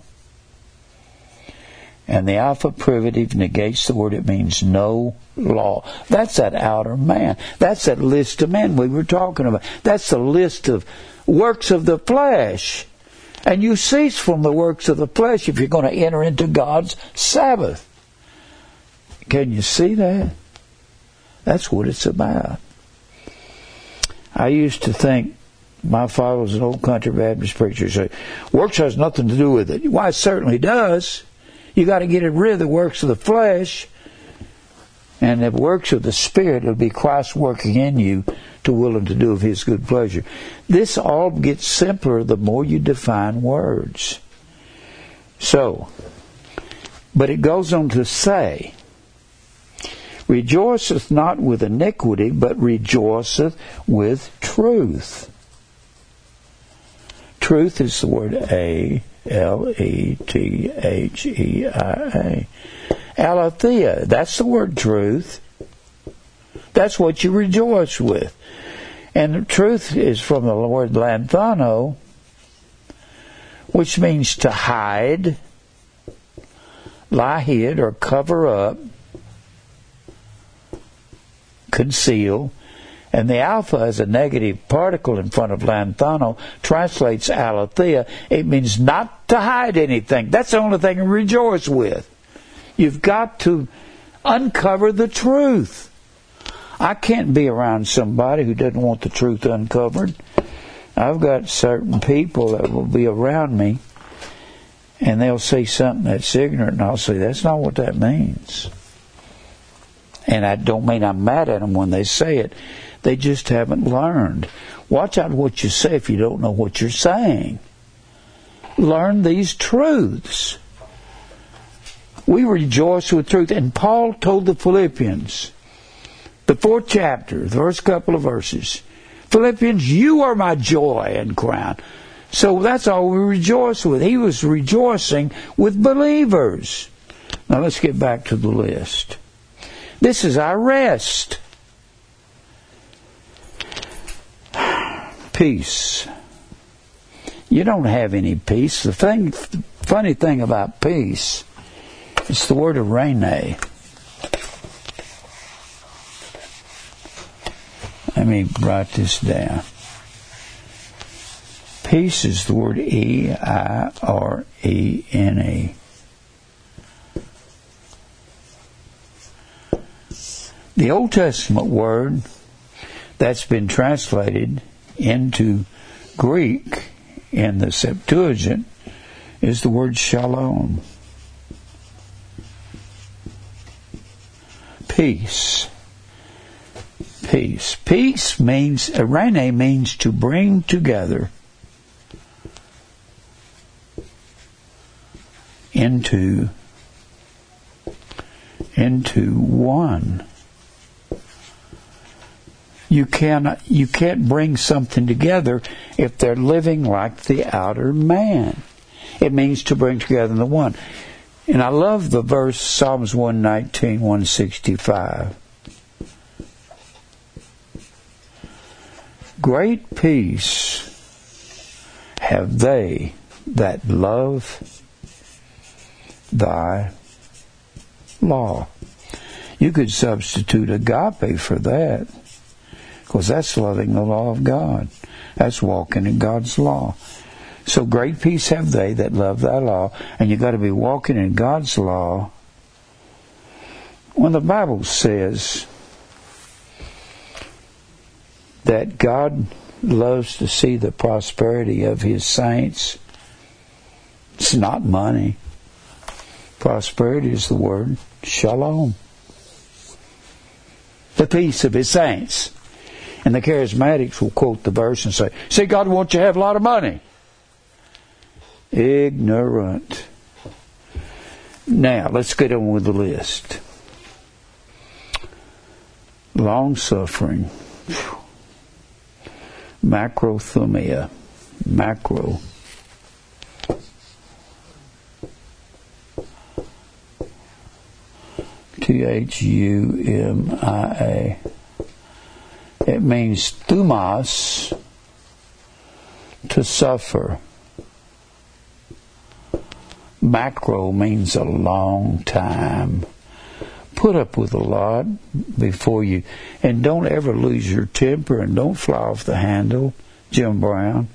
And the alpha privative negates the word. It means no law. That's that outer man. That's that list of men we were talking about. That's the list of works of the flesh. And you cease from the works of the flesh if you're going to enter into God's Sabbath. Can you see that? That's what it's about. I used to think my father was an old country Baptist preacher. Say, works has nothing to do with it. Why, it certainly does. You got to get rid of the works of the flesh, and the works of the Spirit will be Christ working in you to will and to do of His good pleasure. This all gets simpler the more you define words. So, but it goes on to say, rejoiceth not with iniquity, but rejoiceth with truth. Truth is the word A L E T H E I A. Aletheia, that's the word truth. That's what you rejoice with. And truth is from the word lanthano, which means to hide, lie hid, or cover up, conceal. And the alpha as a negative particle in front of lanthano translates aletheia. It means not to hide anything. That's the only thing to rejoice with. You've got to uncover the truth. I can't be around somebody who doesn't want the truth uncovered. I've got certain people that will be around me and they'll say something that's ignorant and I'll say, that's not what that means. And I don't mean I'm mad at them when they say it. They just haven't learned. Watch out what you say if you don't know what you're saying. Learn these truths. We rejoice with truth. And Paul told the Philippians, the fourth chapter, the first couple of verses, Philippians, you are my joy and crown. So that's all we rejoice with. He was rejoicing with believers. Now let's get back to the list. This is our rest. Peace. You don't have any peace. The thing, the funny thing about peace, it's the word eirene. Let me write this down. Peace is the word E I R E N E. The Old Testament word that's been translated into Greek in the Septuagint is the word shalom. Peace. Peace. Peace means, eirene means to bring together into into one you cannot you can't bring something together if they're living like the outer man. It means to bring together the one. And I love the verse Psalms 119, 165. Great peace have they that love thy law. You could substitute agape for that. Because that's loving the law of God. That's walking in God's law. So great peace have they that love thy law, and you've got to be walking in God's law. When the Bible says that God loves to see the prosperity of his saints, it's not money. Prosperity is the word shalom. The peace of his saints. And the charismatics will quote the verse and say, See, God wants you to have a lot of money. Ignorant. Now, let's get on with the list. Long suffering. macrothumia. Macro. T H U M I A. It means thumas, to suffer. Macro means a long time. Put up with a lot before you, and don't ever lose your temper and don't fly off the handle, Jim Brown.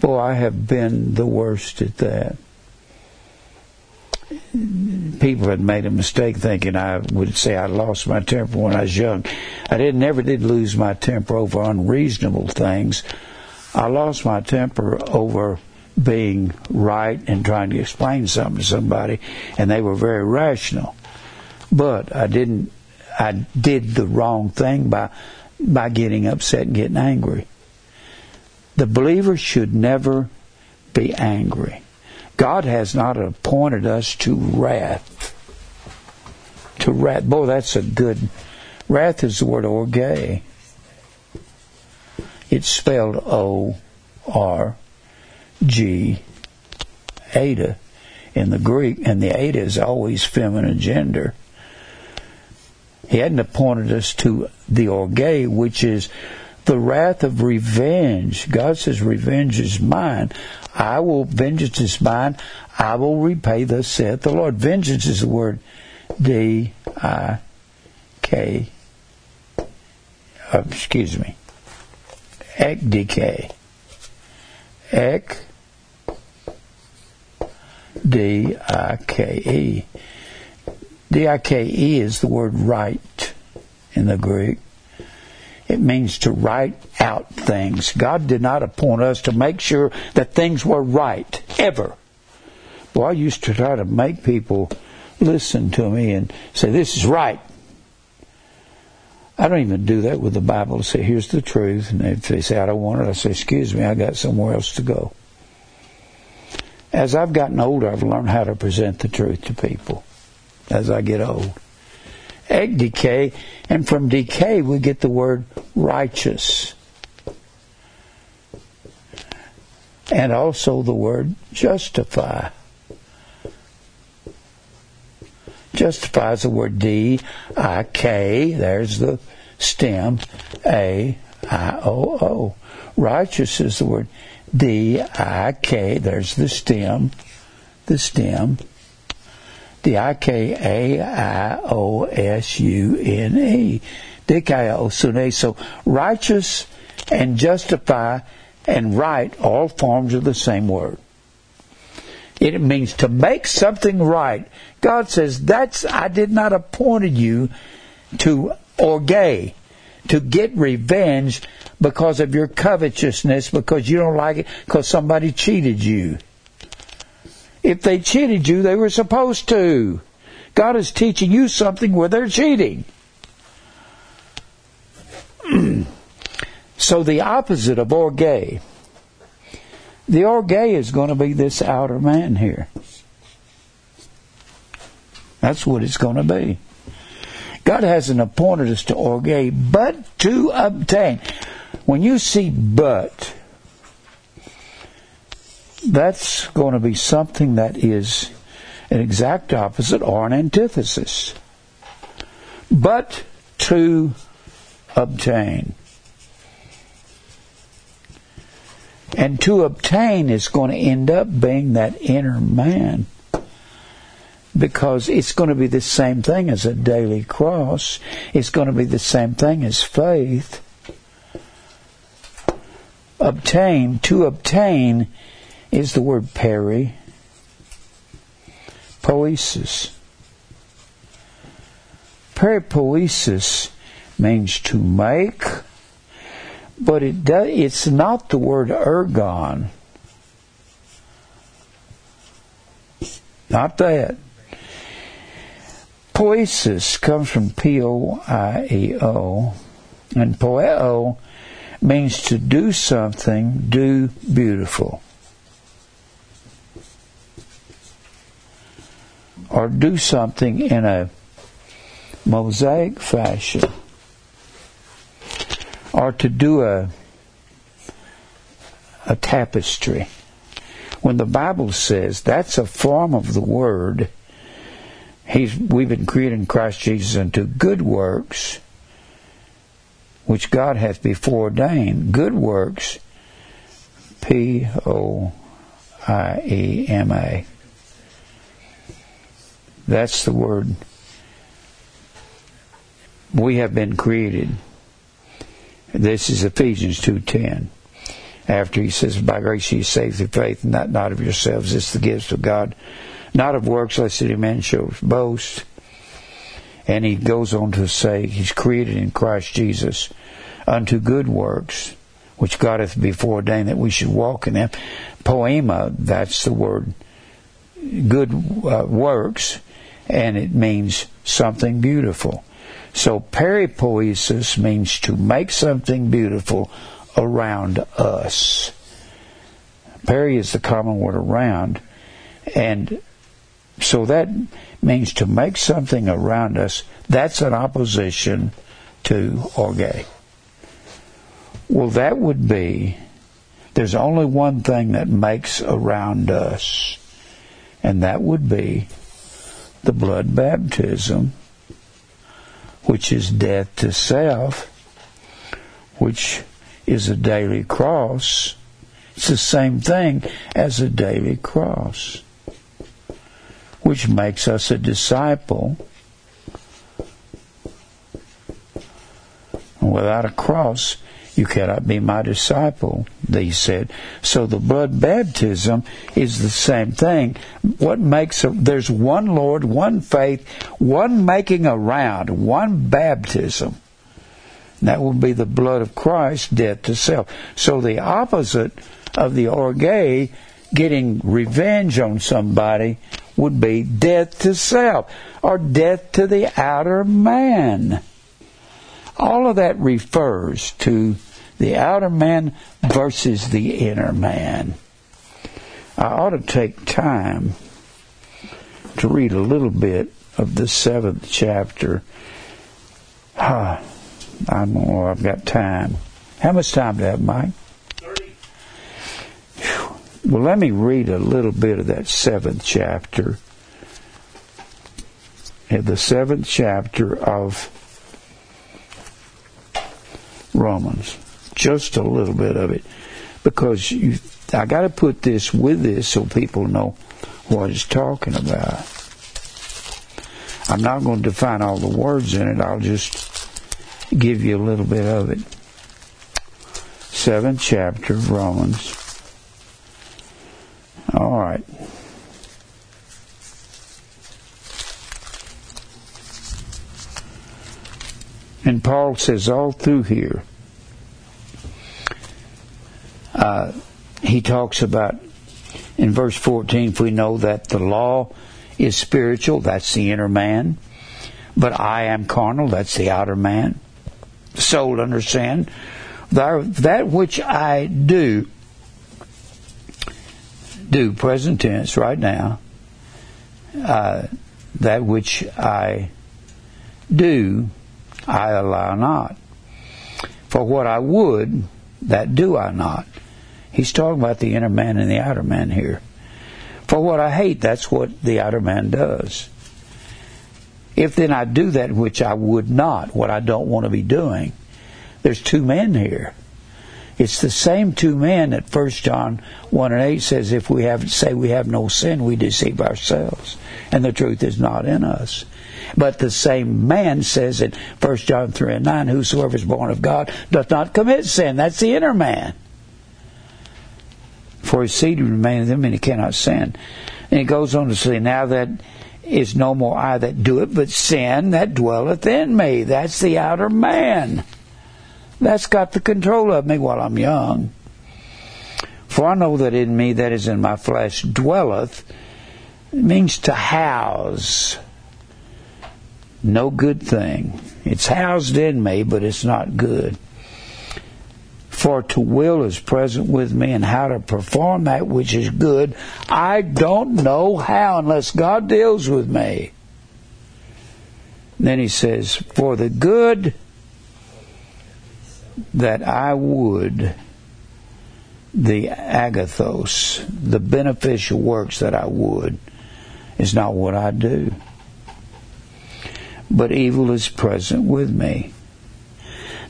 Boy, I have been the worst at that people had made a mistake thinking I would say I lost my temper when I was young. I did never did lose my temper over unreasonable things. I lost my temper over being right and trying to explain something to somebody, and they were very rational. But I didn't. I did the wrong thing by by getting upset and getting angry. The believer should never be angry. God has not appointed us to wrath. To wrath. Boy, that's a good. Wrath is the word orge. It's spelled O R G eta in the Greek, and the eta is always feminine gender. He hadn't appointed us to the orge, which is the wrath of revenge. God says, Revenge is mine. I will, vengeance is mine. I will repay, thus saith the Lord. Vengeance is the word D I K. Uh, excuse me. Ek D-K. Ek D I K E. D I K E is the word right in the Greek. It means to write out things. God did not appoint us to make sure that things were right, ever. Well, I used to try to make people listen to me and say, this is right. I don't even do that with the Bible to say, here's the truth. And if they say, I don't want it, I say, excuse me, I got somewhere else to go. As I've gotten older, I've learned how to present the truth to people as I get old ekdike, and from decay we get the word righteous. And also the word justify. Justify is the word D I K, there's the stem, A I O O. Righteous is the word D I K, there's the stem, the stem, D I K A I O S U N E. Dikaiosune. So righteous and justify and right, all forms of the same word. It means to make something right. God says, that's, I did not appointed you to orge, to get revenge because of your covetousness, because you don't like it, because somebody cheated you. If they cheated you, they were supposed to. God is teaching you something where they're cheating. so the opposite of orge. The orge is going to be this outer man here. That's what it's going to be. God hasn't appointed us to orge, but to obtain. When you see but, that's going to be something that is an exact opposite or an antithesis. But to obtain. And to obtain is going to end up being that inner man. Because it's going to be the same thing as a daily cross. It's going to be the same thing as faith. Obtain, to obtain is the word peri, poesis. Peripoesis means to make, but it it's not the word ergon. Not that. Poesis comes from P-O-I-E-O, and poeo means to do something, do beautiful. Or do something in a mosaic fashion or to do a a tapestry. When the Bible says that's a form of the word, he's, we've been created in Christ Jesus unto good works, which God hath before ordained. Good works, P O I E M A. That's the word. We have been created. This is Ephesians 2.10. After he says, by grace ye saved through faith, and that not of yourselves, it's the gifts of God, not of works, lest any man should boast. And he goes on to say, he's created in Christ Jesus unto good works, which God hath before ordained that we should walk in them. Poema, that's the word, good uh, works, and it means something beautiful. So peripoiesis means to make something beautiful around us. Peri is the common word around, and so that means to make something around us. That's an opposition to orge. Well, that would be there's only one thing that makes around us, and that would be the blood baptism, which is death to self, which is a daily cross. It's the same thing as a daily cross, which makes us a disciple. Without a cross, you cannot be my disciple, they said. So the blood baptism is the same thing. What makes a, there's one Lord, one faith, one making around, one baptism. That will be the blood of Christ, death to self. So the opposite of the orge, getting revenge on somebody, would be death to self, or death to the outer man. All of that refers to the outer man versus the inner man. I ought to take time to read a little bit of the seventh chapter. Ah, I know I've got time. How much time do I have, Mike? Thirty. Well, let me read a little bit of that seventh chapter. The seventh chapter of Romans. Just a little bit of it. Because you, I got to put this with this so people know what it's talking about. I'm not going to define all the words in it. I'll just give you a little bit of it. Seventh chapter of Romans. All right. And Paul says all through here, uh, he talks about in verse 14, if we know that the law is spiritual, that's the inner man, but I am carnal, that's the outer man. Soul, understand? That which I do, do, present tense, right now, uh, that which I do, I allow not. For what I would, that do I not. He's talking about the inner man and the outer man here. For what I hate, that's what the outer man does. If then I do that which I would not, what I don't want to be doing, there's two men here. It's the same two men that First John 1 and 8 says, if we have say we have no sin, we deceive ourselves, and the truth is not in us. But the same man says in First John 3 and 9, whosoever is born of God doth not commit sin. That's the inner man. For his seed remaineth in him, and he cannot sin. And he goes on to say, now that is no more I that do it, but sin that dwelleth in me. That's the outer man. That's got the control of me while I'm young. For I know that in me that is in my flesh dwelleth, means to house. No good thing. It's housed in me, but it's not good. For to will is present with me, and how to perform that which is good, I don't know how unless God deals with me. then he says, For the good that I would, the agathos, the beneficial works that I would, is not what I do. But evil is present with me.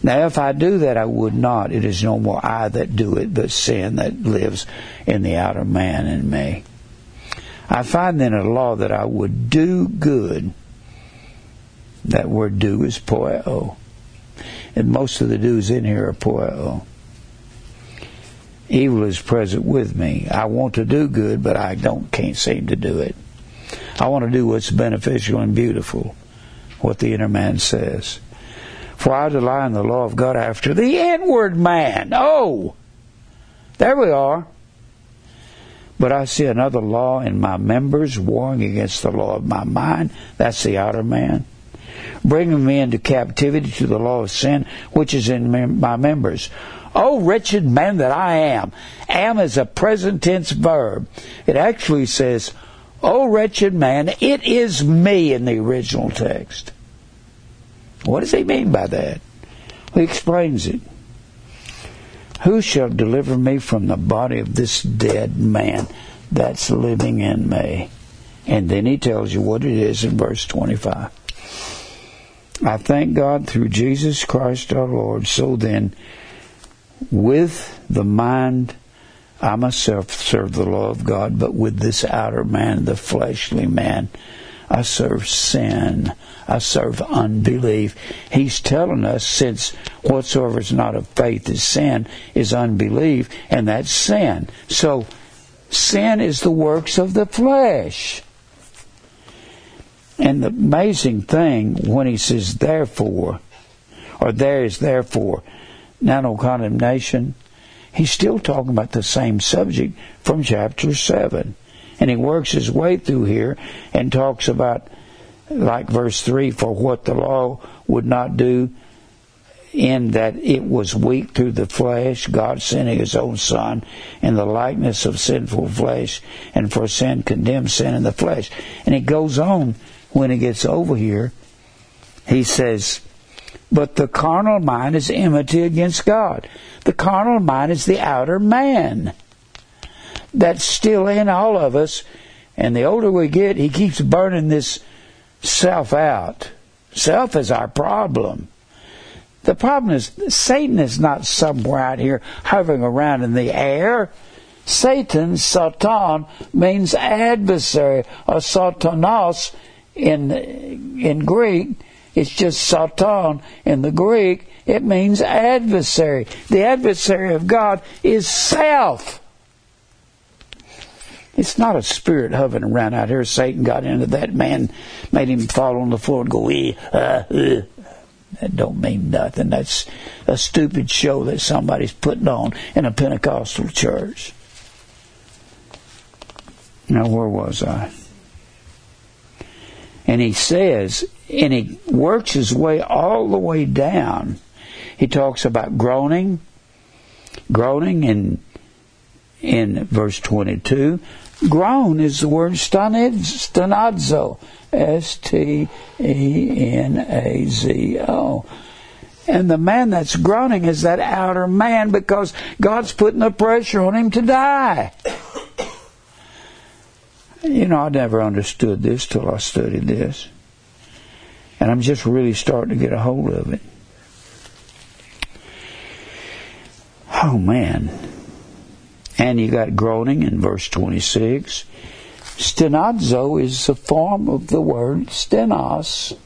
Now, if I do that, I would not. It is no more I that do it, but sin that lives in the outer man in me. I find then a law that I would do good. That word do is poeo. And most of the do's in here are poeo. Evil is present with me. I want to do good, but I don't can't seem to do it. I want to do what's beneficial and beautiful, what the inner man says. For I delight in the law of God after the inward man. Oh! There we are. But I see another law in my members warring against the law of my mind. That's the outer man. Bringing me into captivity to the law of sin, which is in my members. Oh, wretched man that I am. Am is a present tense verb. It actually says, Oh, wretched man, it is me in the original text. What does he mean by that? He explains it. Who shall deliver me from the body of this dead man that's living in me? And then he tells you what it is in verse 25. I thank God through Jesus Christ our Lord. So then, with the mind, I myself serve the law of God, but with this outer man, the fleshly man, I serve sin. I serve unbelief. He's telling us since whatsoever is not of faith is sin, is unbelief, and that's sin. So, sin is the works of the flesh. And the amazing thing when he says therefore, or there is therefore, now no condemnation, he's still talking about the same subject from chapter 7. And he works his way through here and talks about like verse 3 for what the law would not do in that it was weak through the flesh, God sending his own Son in the likeness of sinful flesh, and for sin condemned sin in the flesh. And it goes on when it gets over here. He says, But the carnal mind is enmity against God. The carnal mind is the outer man that's still in all of us. And the older we get, he keeps burning this self out. Self is our problem. The problem is Satan is not somewhere out here hovering around in the air. Satan, Satan, means adversary, or Satanos in in Greek. It's just Satan in the Greek. It means adversary. The adversary of God is self. It's not a spirit hovering around out here. Satan got into that man, made him fall on the floor and go, eh, uh, uh. That don't mean nothing. That's a stupid show that somebody's putting on in a Pentecostal church. Now, where was I? And he says, and he works his way all the way down. He talks about groaning, groaning in in verse 22, Groan is the word stenazo. S T E N A Z O. And the man that's groaning is that outer man because God's putting the pressure on him to die. You know, I never understood this till I studied this. And I'm just really starting to get a hold of it. Oh man. And you got groaning in verse 26. Stenazo is a form of the word stenos.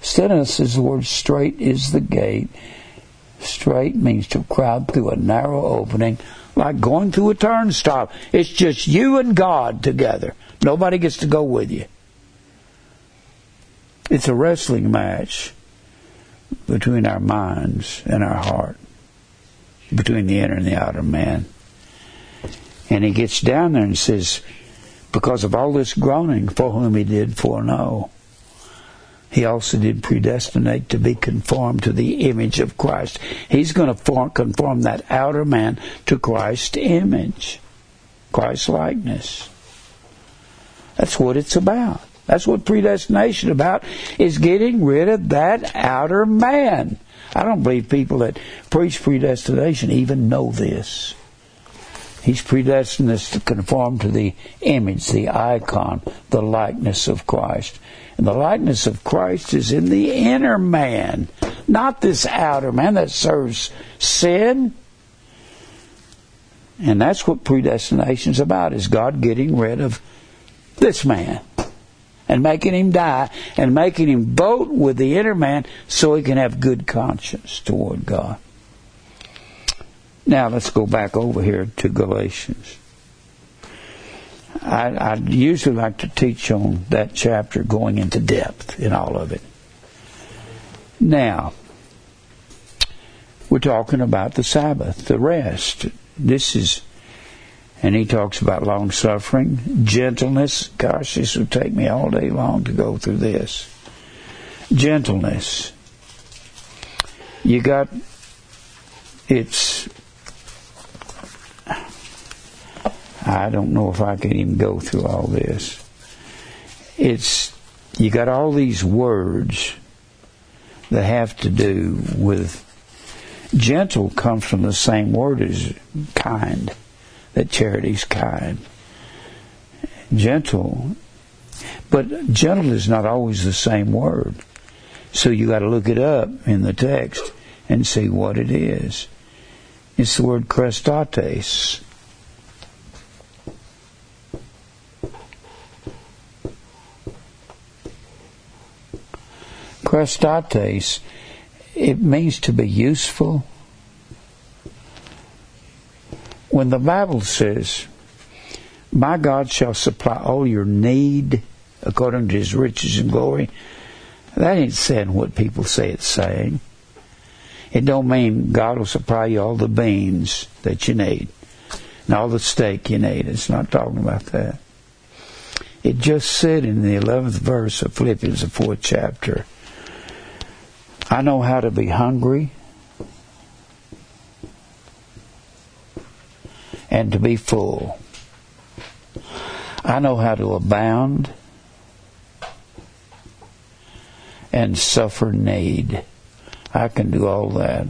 Stenos is the word straight is the gate. Straight means to crowd through a narrow opening, like going through a turnstile. It's just you and God together. Nobody gets to go with you. It's a wrestling match between our minds and our heart between the inner and the outer man. And he gets down there and says, because of all this groaning, for whom he did foreknow, he also did predestinate to be conformed to the image of Christ. He's going to conform that outer man to Christ's image, Christ's likeness. That's what it's about. That's what predestination about is getting rid of that outer man. I don't believe people that preach predestination even know this. He's predestined us to conform to the image, the icon, the likeness of Christ. And the likeness of Christ is in the inner man, not this outer man that serves sin. And that's what predestination is about, is God getting rid of this man and making him die and making him vote with the inner man so he can have good conscience toward God. Now let's go back over here to Galatians. I, I usually like to teach on that chapter going into depth in all of it. Now, we're talking about the Sabbath, the rest. This is, and he talks about long suffering, gentleness. Gosh, this would take me all day long to go through this. Gentleness. You got, it's I don't know if I can even go through all this. It's, you got all these words that have to do with, gentle comes from the same word as kind, that charity's kind. Gentle, but gentle is not always the same word. So you got to look it up in the text and see what it is. It's the word chrestotes Chrestotes, it means to be useful. When the Bible says, My God shall supply all your need according to his riches and glory, that ain't saying what people say it's saying. It don't mean God will supply you all the beans that you need and all the steak you need. It's not talking about that. It just said in the 11th verse of Philippians, the fourth chapter, I know how to be hungry and to be full. I know how to abound and suffer need. I can do all that.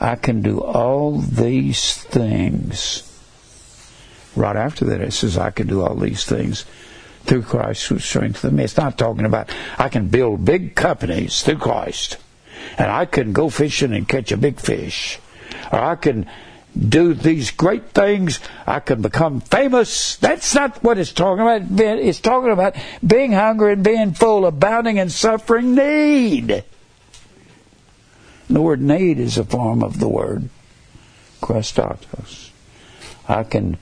I can do all these things. Right after that, it says, I can do all these things through Christ who strengthens me. It's not talking about I can build big companies through Christ, and I can go fishing and catch a big fish, or I can do these great things. I can become famous. That's not what it's talking about. It's talking about being hungry and being full, abounding and suffering need. The word need is a form of the word Chrestotos. I can,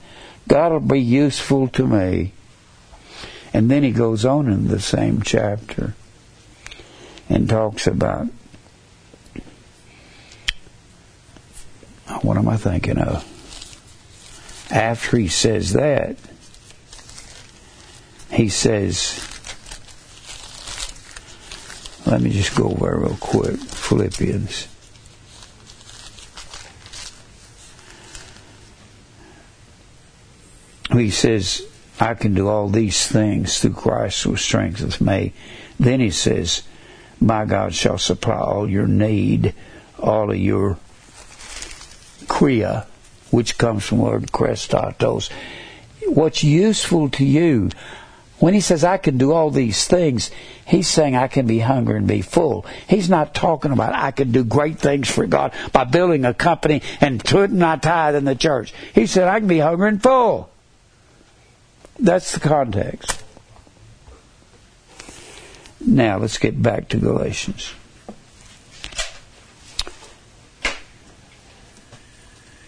God will be useful to me and then he goes on in the same chapter and talks about what am I thinking of? After he says that, he says, let me just go over real quick Philippians. He says, I can do all these things through Christ who strengthens me. Then he says, My God shall supply all your need, all of your chreia, which comes from the word chrestotos. What's useful to you. When he says, I can do all these things, he's saying I can be hungry and be full. He's not talking about I can do great things for God by building a company and putting my tithe in the church. He said, I can be hungry and full. That's the context. Now let's get back to Galatians.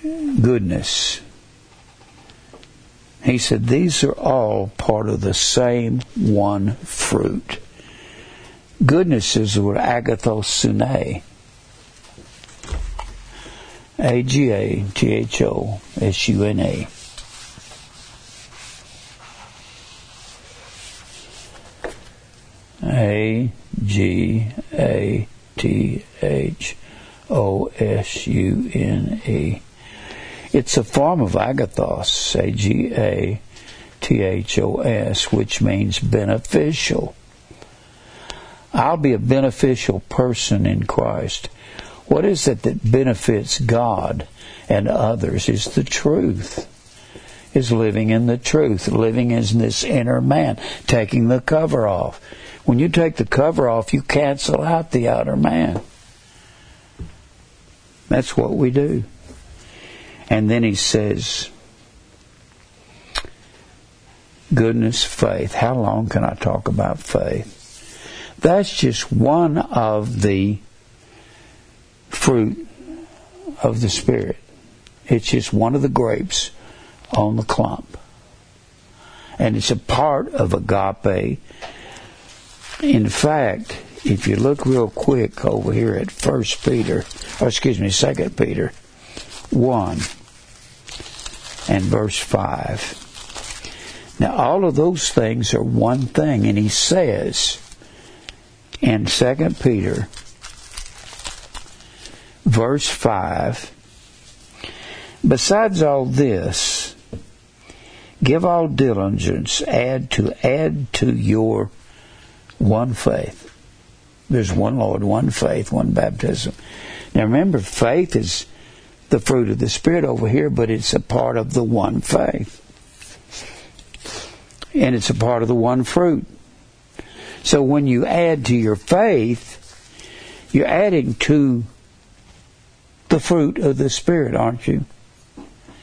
Goodness. He said these are all part of the same one fruit. Goodness is the word agathosune. A G A T H O S U N A. A G A T H O S U N. It's a form of agathos, A G A T H O S, which means beneficial. I'll be a beneficial person in Christ What is it that benefits God and others? Is the truth. Is living in the truth, living in this inner man, taking the cover off. When you take the cover off, you cancel out the outer man. That's what we do. And then he says, goodness, faith. How long can I talk about faith? That's just one of the fruit of the Spirit. It's just one of the grapes on the clump. And it's a part of agape. In fact, if you look real quick over here at First Peter, or excuse me, Second Peter one and verse five. Now all of those things are one thing, and he says in Second Peter verse five, besides all this, give all diligence, add to add to your one faith there's one Lord, one faith, one baptism. Now remember, faith is the fruit of the Spirit over here, but it's a part of the one faith. And it's a part of the one fruit. So when you add to your faith, you're adding to the fruit of the Spirit, aren't you?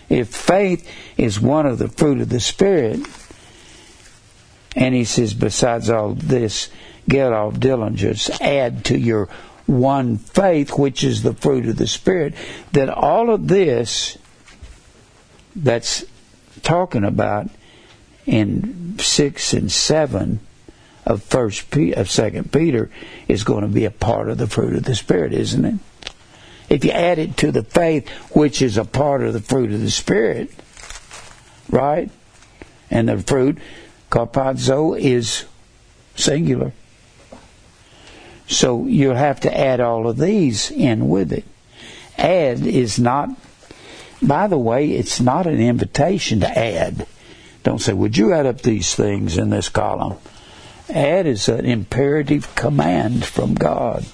If faith is one of the fruit of the Spirit, and he says, besides all this, get all diligence, add to your one faith, which is the fruit of the Spirit, that all of this that's talking about in six and seven of first of second Peter is going to be a part of the fruit of the Spirit, isn't it? If you add it to the faith, which is a part of the fruit of the Spirit, right? And the fruit, carpazo, is singular. So you'll have to add all of these in with it. Add is not, by the way, it's not an invitation to add. Don't say, would you add up these things in this column? Add is an imperative command from God.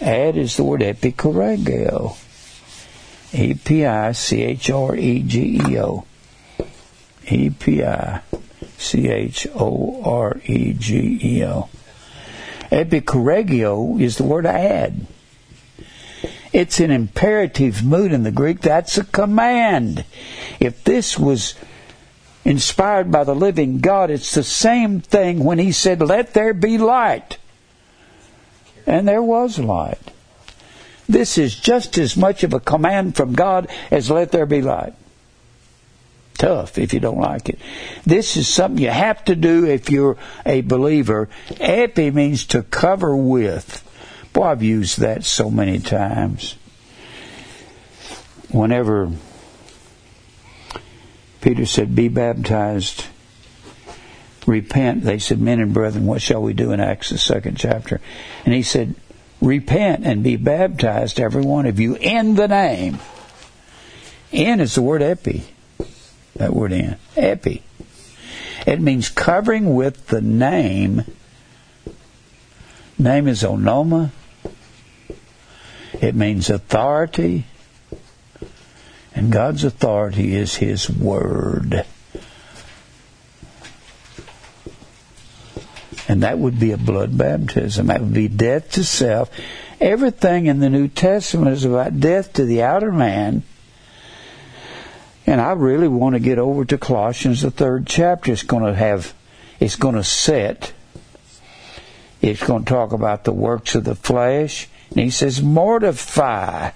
Add is the word epichoregeo. E-P-I-C-H-R-E-G-E-O. E-P-I-C-H-O-R-E-G-E-O. Epichoregeo is the word I had. It's an imperative mood in the Greek. That's a command. If this was inspired by the living God, it's the same thing when he said, Let there be light. And there was light. This is just as much of a command from God as let there be light tough if you don't like it. This is something you have to do if you're a believer. Epi means to cover with. Boy, I've used that so many times. Whenever Peter said, Be baptized, repent, they said, Men and brethren, what shall we do in Acts, the second chapter? And he said, Repent and be baptized, every one of you, in the name. In is the word epi that word in. Epi. It means covering with the name. Name is onoma. It means authority. And God's authority is His Word. And that would be a blood baptism. That would be death to self. Everything in the New Testament is about death to the outer man and I really want to get over to Colossians, the third chapter. It's going to have, it's going to set. It's going to talk about the works of the flesh. And he says, mortify.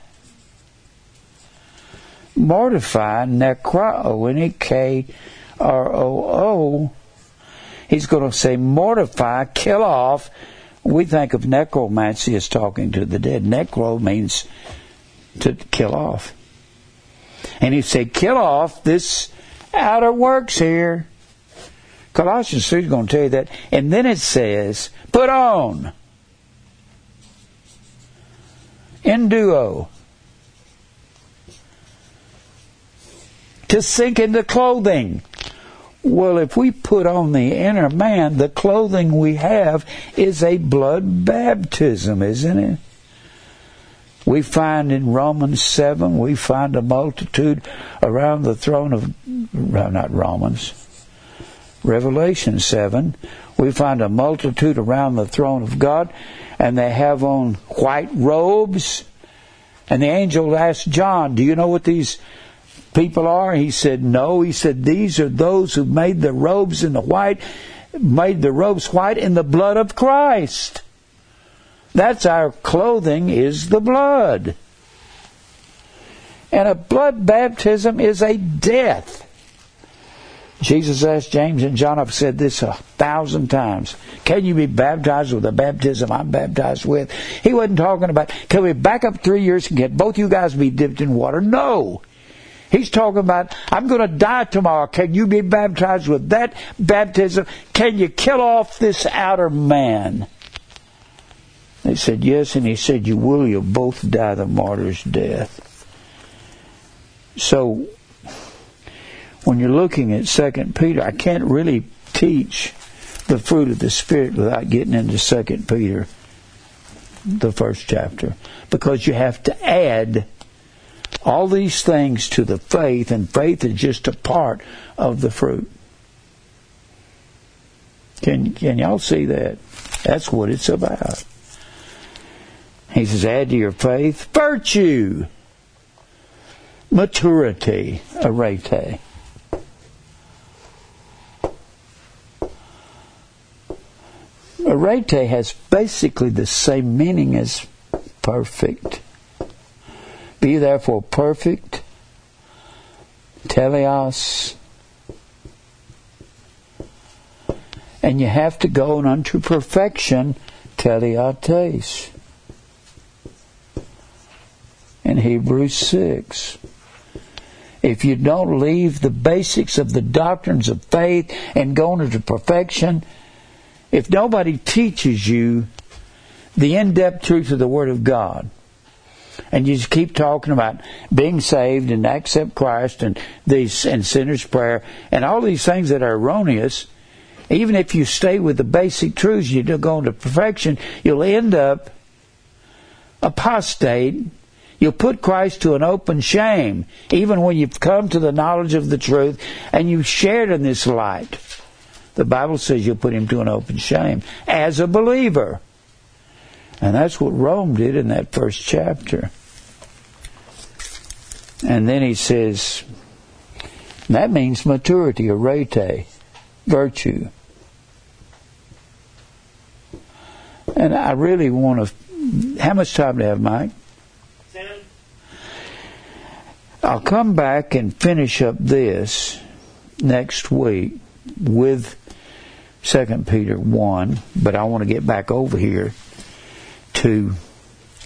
Mortify, necro, N-E-K-R-O-O. He's going to say, mortify, kill off. We think of necromancy as talking to the dead. Necro means to kill off. And he said, kill off this outer works here. Colossians 3 is going to tell you that. And then it says, put on. Enduo. To sink into clothing. Well, if we put on the inner man, the clothing we have is a blood baptism, isn't it? We find in Romans 7, we find a multitude around the throne of, not Romans, Revelation 7, we find a multitude around the throne of God, and they have on white robes. And the angel asked John, Do you know what these people are? He said, No. He said, These are those who made the robes in the white, made the robes white in the blood of Christ. That's our clothing is the blood. And a blood baptism is a death. Jesus asked James and John, I've said this a thousand times. Can you be baptized with the baptism I'm baptized with? He wasn't talking about, can we back up three years and get both you guys be dipped in water? No. He's talking about, I'm going to die tomorrow. Can you be baptized with that baptism? Can you kill off this outer man? They said, Yes, and he said, You will, you'll both die the martyr's death. So, when you're looking at Second Peter, I can't really teach the fruit of the Spirit without getting into Second Peter, the first chapter, because you have to add all these things to the faith, and faith is just a part of the fruit. Can can y'all see that? That's what it's about. He says, add to your faith virtue, maturity, arete. Arete has basically the same meaning as perfect. Be therefore perfect, teleos, and you have to go on unto perfection, teleotes in Hebrews 6. If you don't leave the basics of the doctrines of faith and go into perfection, if nobody teaches you the in-depth truth of the Word of God, and you just keep talking about being saved and accept Christ and these and sinner's prayer and all these things that are erroneous, even if you stay with the basic truths, you don't go into perfection, you'll end up apostate You'll put Christ to an open shame, even when you've come to the knowledge of the truth and you've shared in this light. The Bible says you'll put him to an open shame as a believer. And that's what Rome did in that first chapter. And then he says, that means maturity, arete, virtue. And I really want to. How much time do I have, Mike? I'll come back and finish up this next week with 2 Peter 1, but I want to get back over here to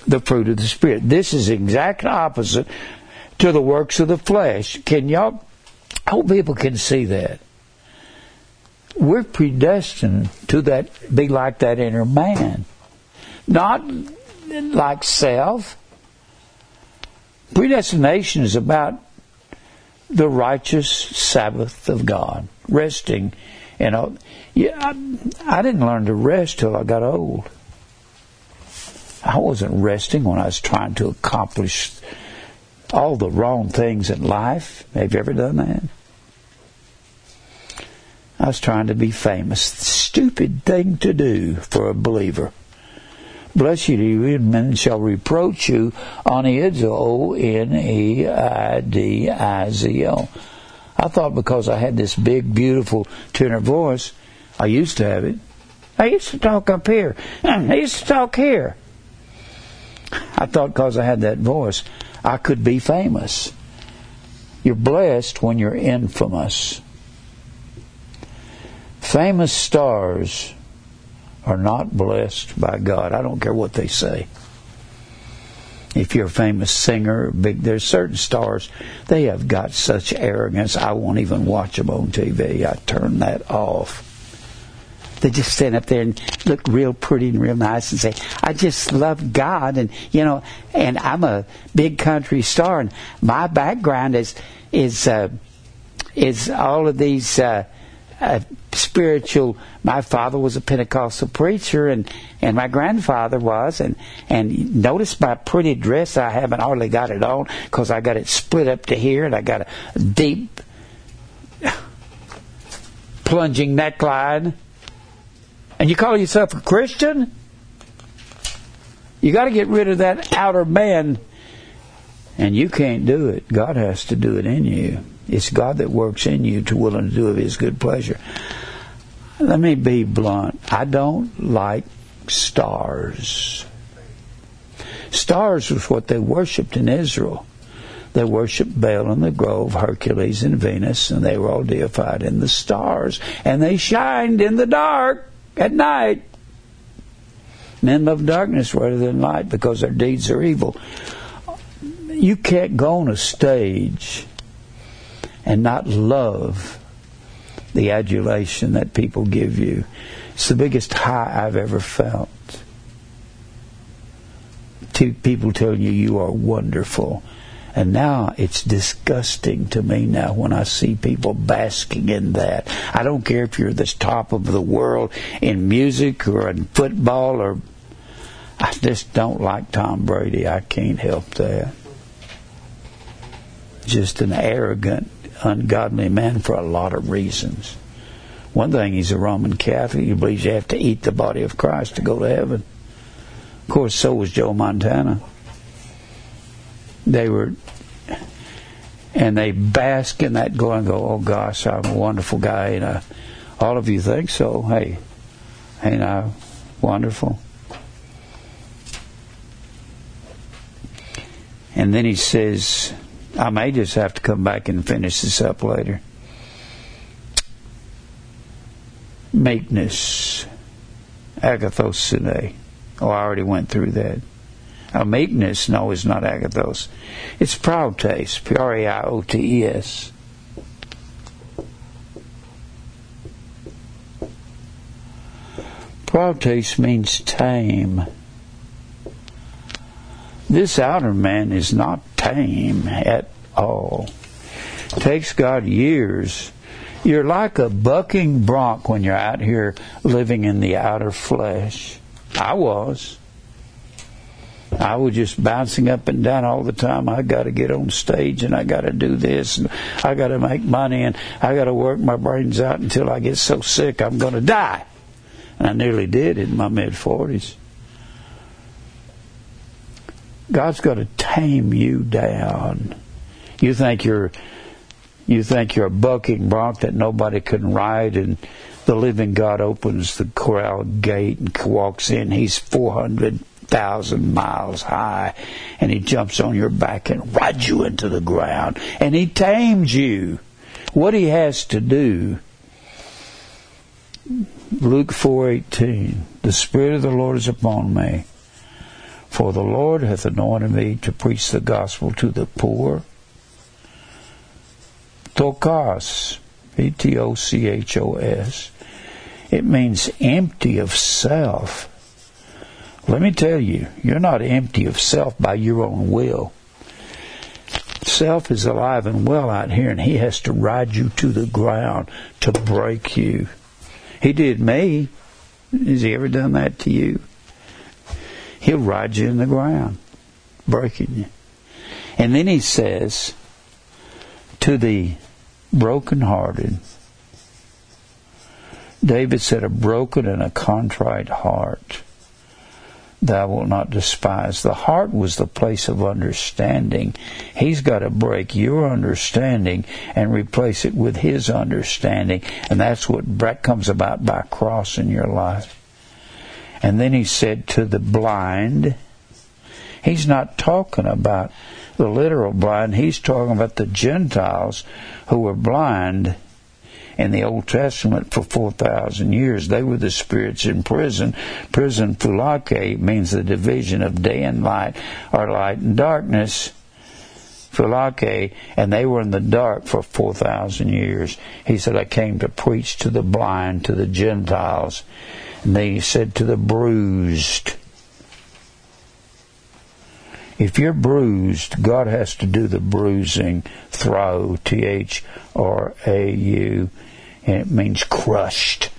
the fruit of the Spirit. This is exact opposite to the works of the flesh. Can y'all, I hope people can see that. We're predestined to that, be like that inner man. Not like self, Predestination is about the righteous Sabbath of God, resting. You know, yeah, I, I didn't learn to rest till I got old. I wasn't resting when I was trying to accomplish all the wrong things in life. Have you ever done that? I was trying to be famous. Stupid thing to do for a believer. Bless you, and men shall reproach you. on Oneidizo, O-N-E-I-D-I-Z-O. I thought because I had this big, beautiful tenor voice, I used to have it. I used to talk up here. I used to talk here. I thought because I had that voice, I could be famous. You're blessed when you're infamous. Famous stars are not blessed by God. I don't care what they say. If you're a famous singer, big, there's certain stars, they have got such arrogance, I won't even watch them on TV. I turn that off. They just stand up there and look real pretty and real nice and say, I just love God and, you know, and I'm a big country star and my background is, is, uh, is all of these, uh, a spiritual. My father was a Pentecostal preacher, and and my grandfather was, and and notice my pretty dress. I haven't hardly got it on because I got it split up to here, and I got a deep plunging neckline. And you call yourself a Christian? You got to get rid of that outer man, and you can't do it. God has to do it in you. It's God that works in you to willing to do of His good pleasure. Let me be blunt. I don't like stars. Stars was what they worshipped in Israel. They worshipped Baal in the grove, Hercules and Venus, and they were all deified in the stars. And they shined in the dark at night. Men love darkness rather than light because their deeds are evil. You can't go on a stage and not love the adulation that people give you. It's the biggest high I've ever felt. To people telling you you are wonderful. And now it's disgusting to me now when I see people basking in that. I don't care if you're the top of the world in music or in football or I just don't like Tom Brady. I can't help that. Just an arrogant ungodly man for a lot of reasons. One thing, he's a Roman Catholic. He believes you have to eat the body of Christ to go to heaven. Of course, so was Joe Montana. They were, and they bask in that glory and go, oh gosh, I'm a wonderful guy. And uh, all of you think so. Hey, ain't I wonderful? And then he says, I may just have to come back and finish this up later. Meekness. Agathos Oh, I already went through that. Uh, meekness, no, is not agathos. It's praotes, P-R-A-I-O-T-E-S. Praotes means tame. This outer man is not tame at all. It takes God years. You're like a bucking bronc when you're out here living in the outer flesh. I was. I was just bouncing up and down all the time. I got to get on stage and I got to do this and I got to make money and I got to work my brains out until I get so sick I'm going to die. And I nearly did in my mid 40s. God's got to tame you down. You think you're you think you're a bucking bronc that nobody can ride and the living God opens the corral gate and walks in. He's 400,000 miles high and he jumps on your back and rides you into the ground and he tames you. What he has to do Luke 4:18 The spirit of the Lord is upon me for the Lord hath anointed me to preach the gospel to the poor. Ptochos, P-T-O-C-H-O-S. It means empty of self. Let me tell you, you're not empty of self by your own will. Self is alive and well out here, and he has to ride you to the ground to break you. He did me. Has he ever done that to you? He'll ride you in the ground, breaking you. And then he says, to the brokenhearted, David said, a broken and a contrite heart thou wilt not despise. The heart was the place of understanding. He's got to break your understanding and replace it with his understanding. And that's what comes about by cross in your life. And then he said to the blind, he's not talking about the literal blind, he's talking about the Gentiles who were blind in the Old Testament for 4,000 years. They were the spirits in prison. Prison phylake means the division of day and light, or light and darkness. Phylake, and they were in the dark for 4,000 years. He said, I came to preach to the blind, to the Gentiles. And then he said to the bruised. If you're bruised, God has to do the bruising. Throw, T H R A U and it means crushed.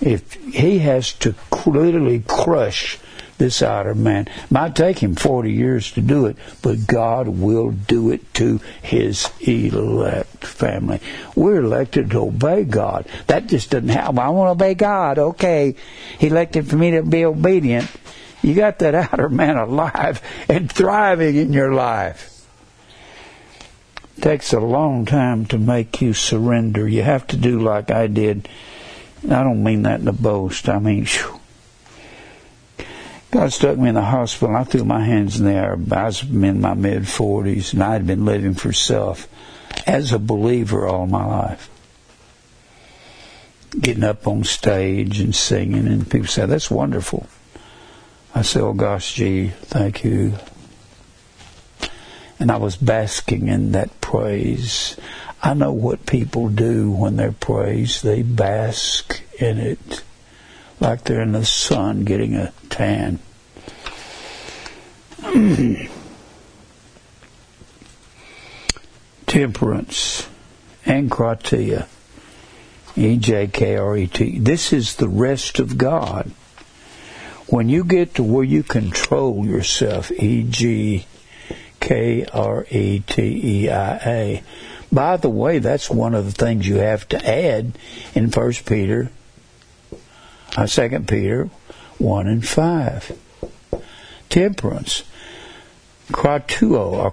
If he has to literally crush this outer man, might take him 40 years to do it, but God will do it to his elect family. We're elected to obey God. That just doesn't happen. I want to obey God. Okay. He elected for me to be obedient. You got that outer man alive and thriving in your life. Takes a long time to make you surrender. You have to do like I did. I don't mean that in a boast. I mean. God stuck me in the hospital. I threw my hands in the air. I was in my mid 40s, and I had been living for self as a believer all my life. Getting up on stage and singing, and people say, That's wonderful. I said, Oh gosh, gee, thank you. And I was basking in that praise. I know what people do when they're praised. They bask in it like they're in the sun getting a tan. Temperance, enkratia, E-J-K-R-E-T. This is the rest of God. When you get to where you control yourself, E-G-K-R-E-T-E-I-A. By the way, that's one of the things you have to add in First Peter Uh, 2 Peter 1 and 5. Temperance. Kratuo, or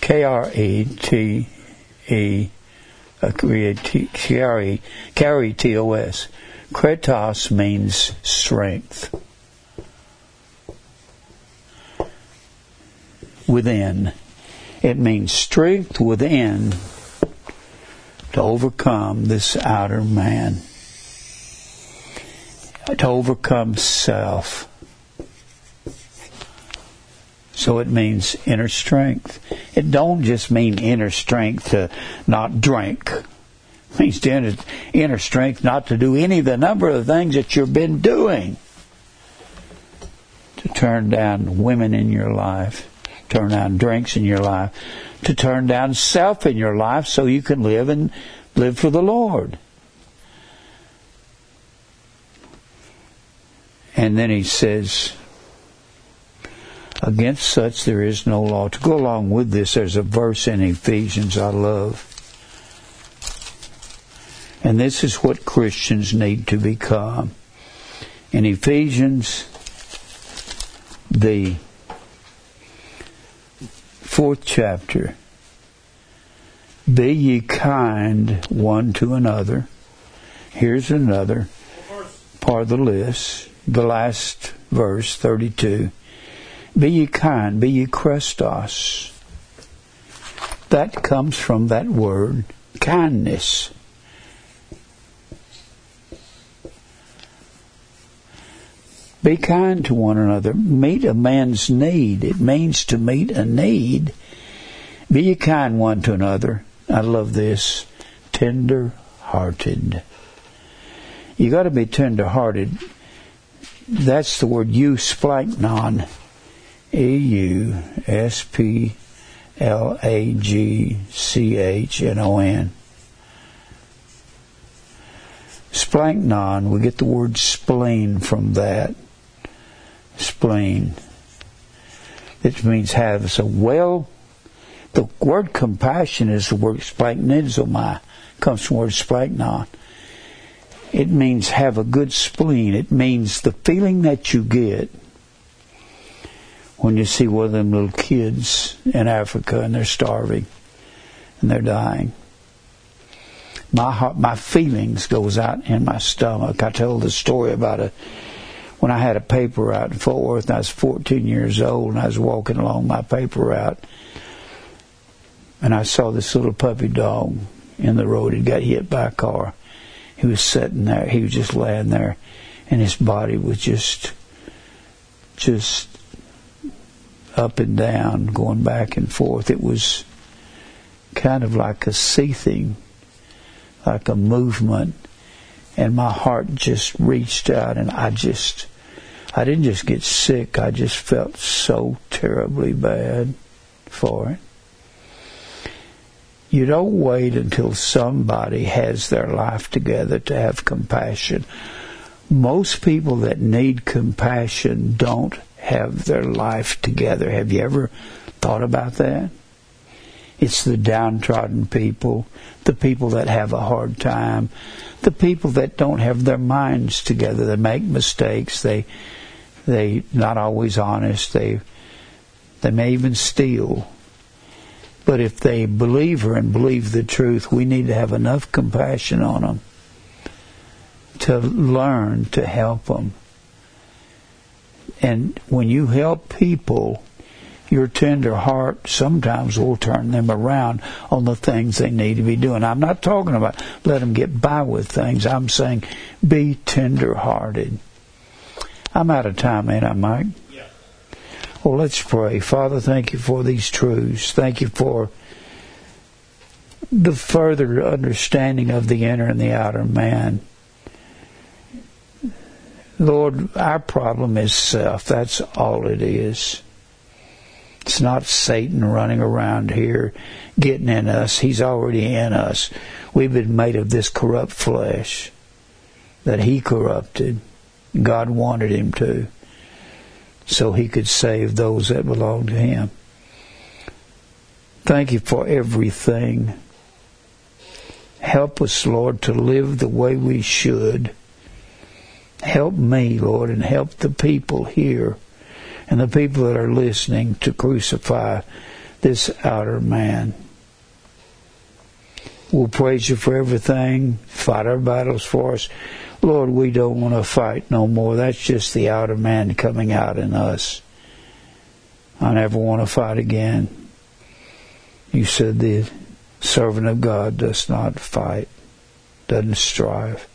K-R-E-T-E, K-R-E-T-O-S. Kretos means strength. Within. It means strength within to overcome this outer man to overcome self. So it means inner strength. It don't just mean inner strength to not drink. It means inner, inner strength not to do any of the number of things that you've been doing. To turn down women in your life, turn down drinks in your life, to turn down self in your life so you can live and live for the Lord. And then he says, Against such there is no law. To go along with this, there's a verse in Ephesians I love. And this is what Christians need to become. In Ephesians, the fourth chapter, be ye kind one to another. Here's another part of the list the last verse, 32. Be ye kind, be ye Christos. That comes from that word, kindness. Be kind to one another. Meet a man's need. It means to meet a need. Be ye kind one to another. I love this. Tender hearted. You got to be tender hearted that's the word eusplanchnon. E U S P L A G C H N O N. Splanchnon, we get the word spleen from that. Spleen. It means have a well. The word compassion is the word splanchnidzomai, comes from the word splanchnon. It means have a good spleen. It means the feeling that you get when you see one of them little kids in Africa and they're starving and they're dying. My heart, my feelings goes out in my stomach. I tell the story about a when I had a paper route in Fort Worth and I was 14 years old and I was walking along my paper route and I saw this little puppy dog in the road. It got hit by a car. He was sitting there. He was just laying there, and his body was just, just up and down, going back and forth. It was kind of like a seething, like a movement, and my heart just reached out, and I just, I didn't just get sick. I just felt so terribly bad for it. You don't wait until somebody has their life together to have compassion. Most people that need compassion don't have their life together. Have you ever thought about that? It's the downtrodden people, the people that have a hard time, the people that don't have their minds together. They make mistakes. They they not always honest. They they may even steal. But if they believe her and believe the truth, we need to have enough compassion on them to learn to help them. And when you help people, your tender heart sometimes will turn them around on the things they need to be doing. I'm not talking about let them get by with things. I'm saying be tender hearted. I'm out of time, ain't I, Mike? Well, let's pray. Father, thank you for these truths. Thank you for the further understanding of the inner and the outer man. Lord, our problem is self. That's all it is. It's not Satan running around here getting in us. He's already in us. We've been made of this corrupt flesh that he corrupted. God wanted him to so he could save those that belong to him. Thank you for everything. Help us, Lord, to live the way we should. Help me, Lord, and help the people here and the people that are listening to crucify this outer man. We'll praise you for everything. Fight our battles for us. Lord, we don't want to fight no more. That's just the outer man coming out in us. I never want to fight again. You said the servant of God does not fight, doesn't strive.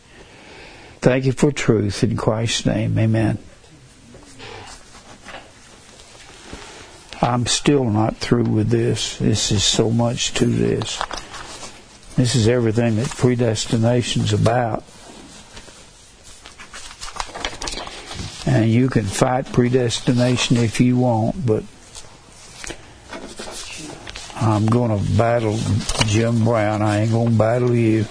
Thank you for truth in Christ's name. Amen. I'm still not through with this. This is so much to this. This is everything that predestination's about. And you can fight predestination if you want, but I'm going to battle Jim Brown. I ain't going to battle you.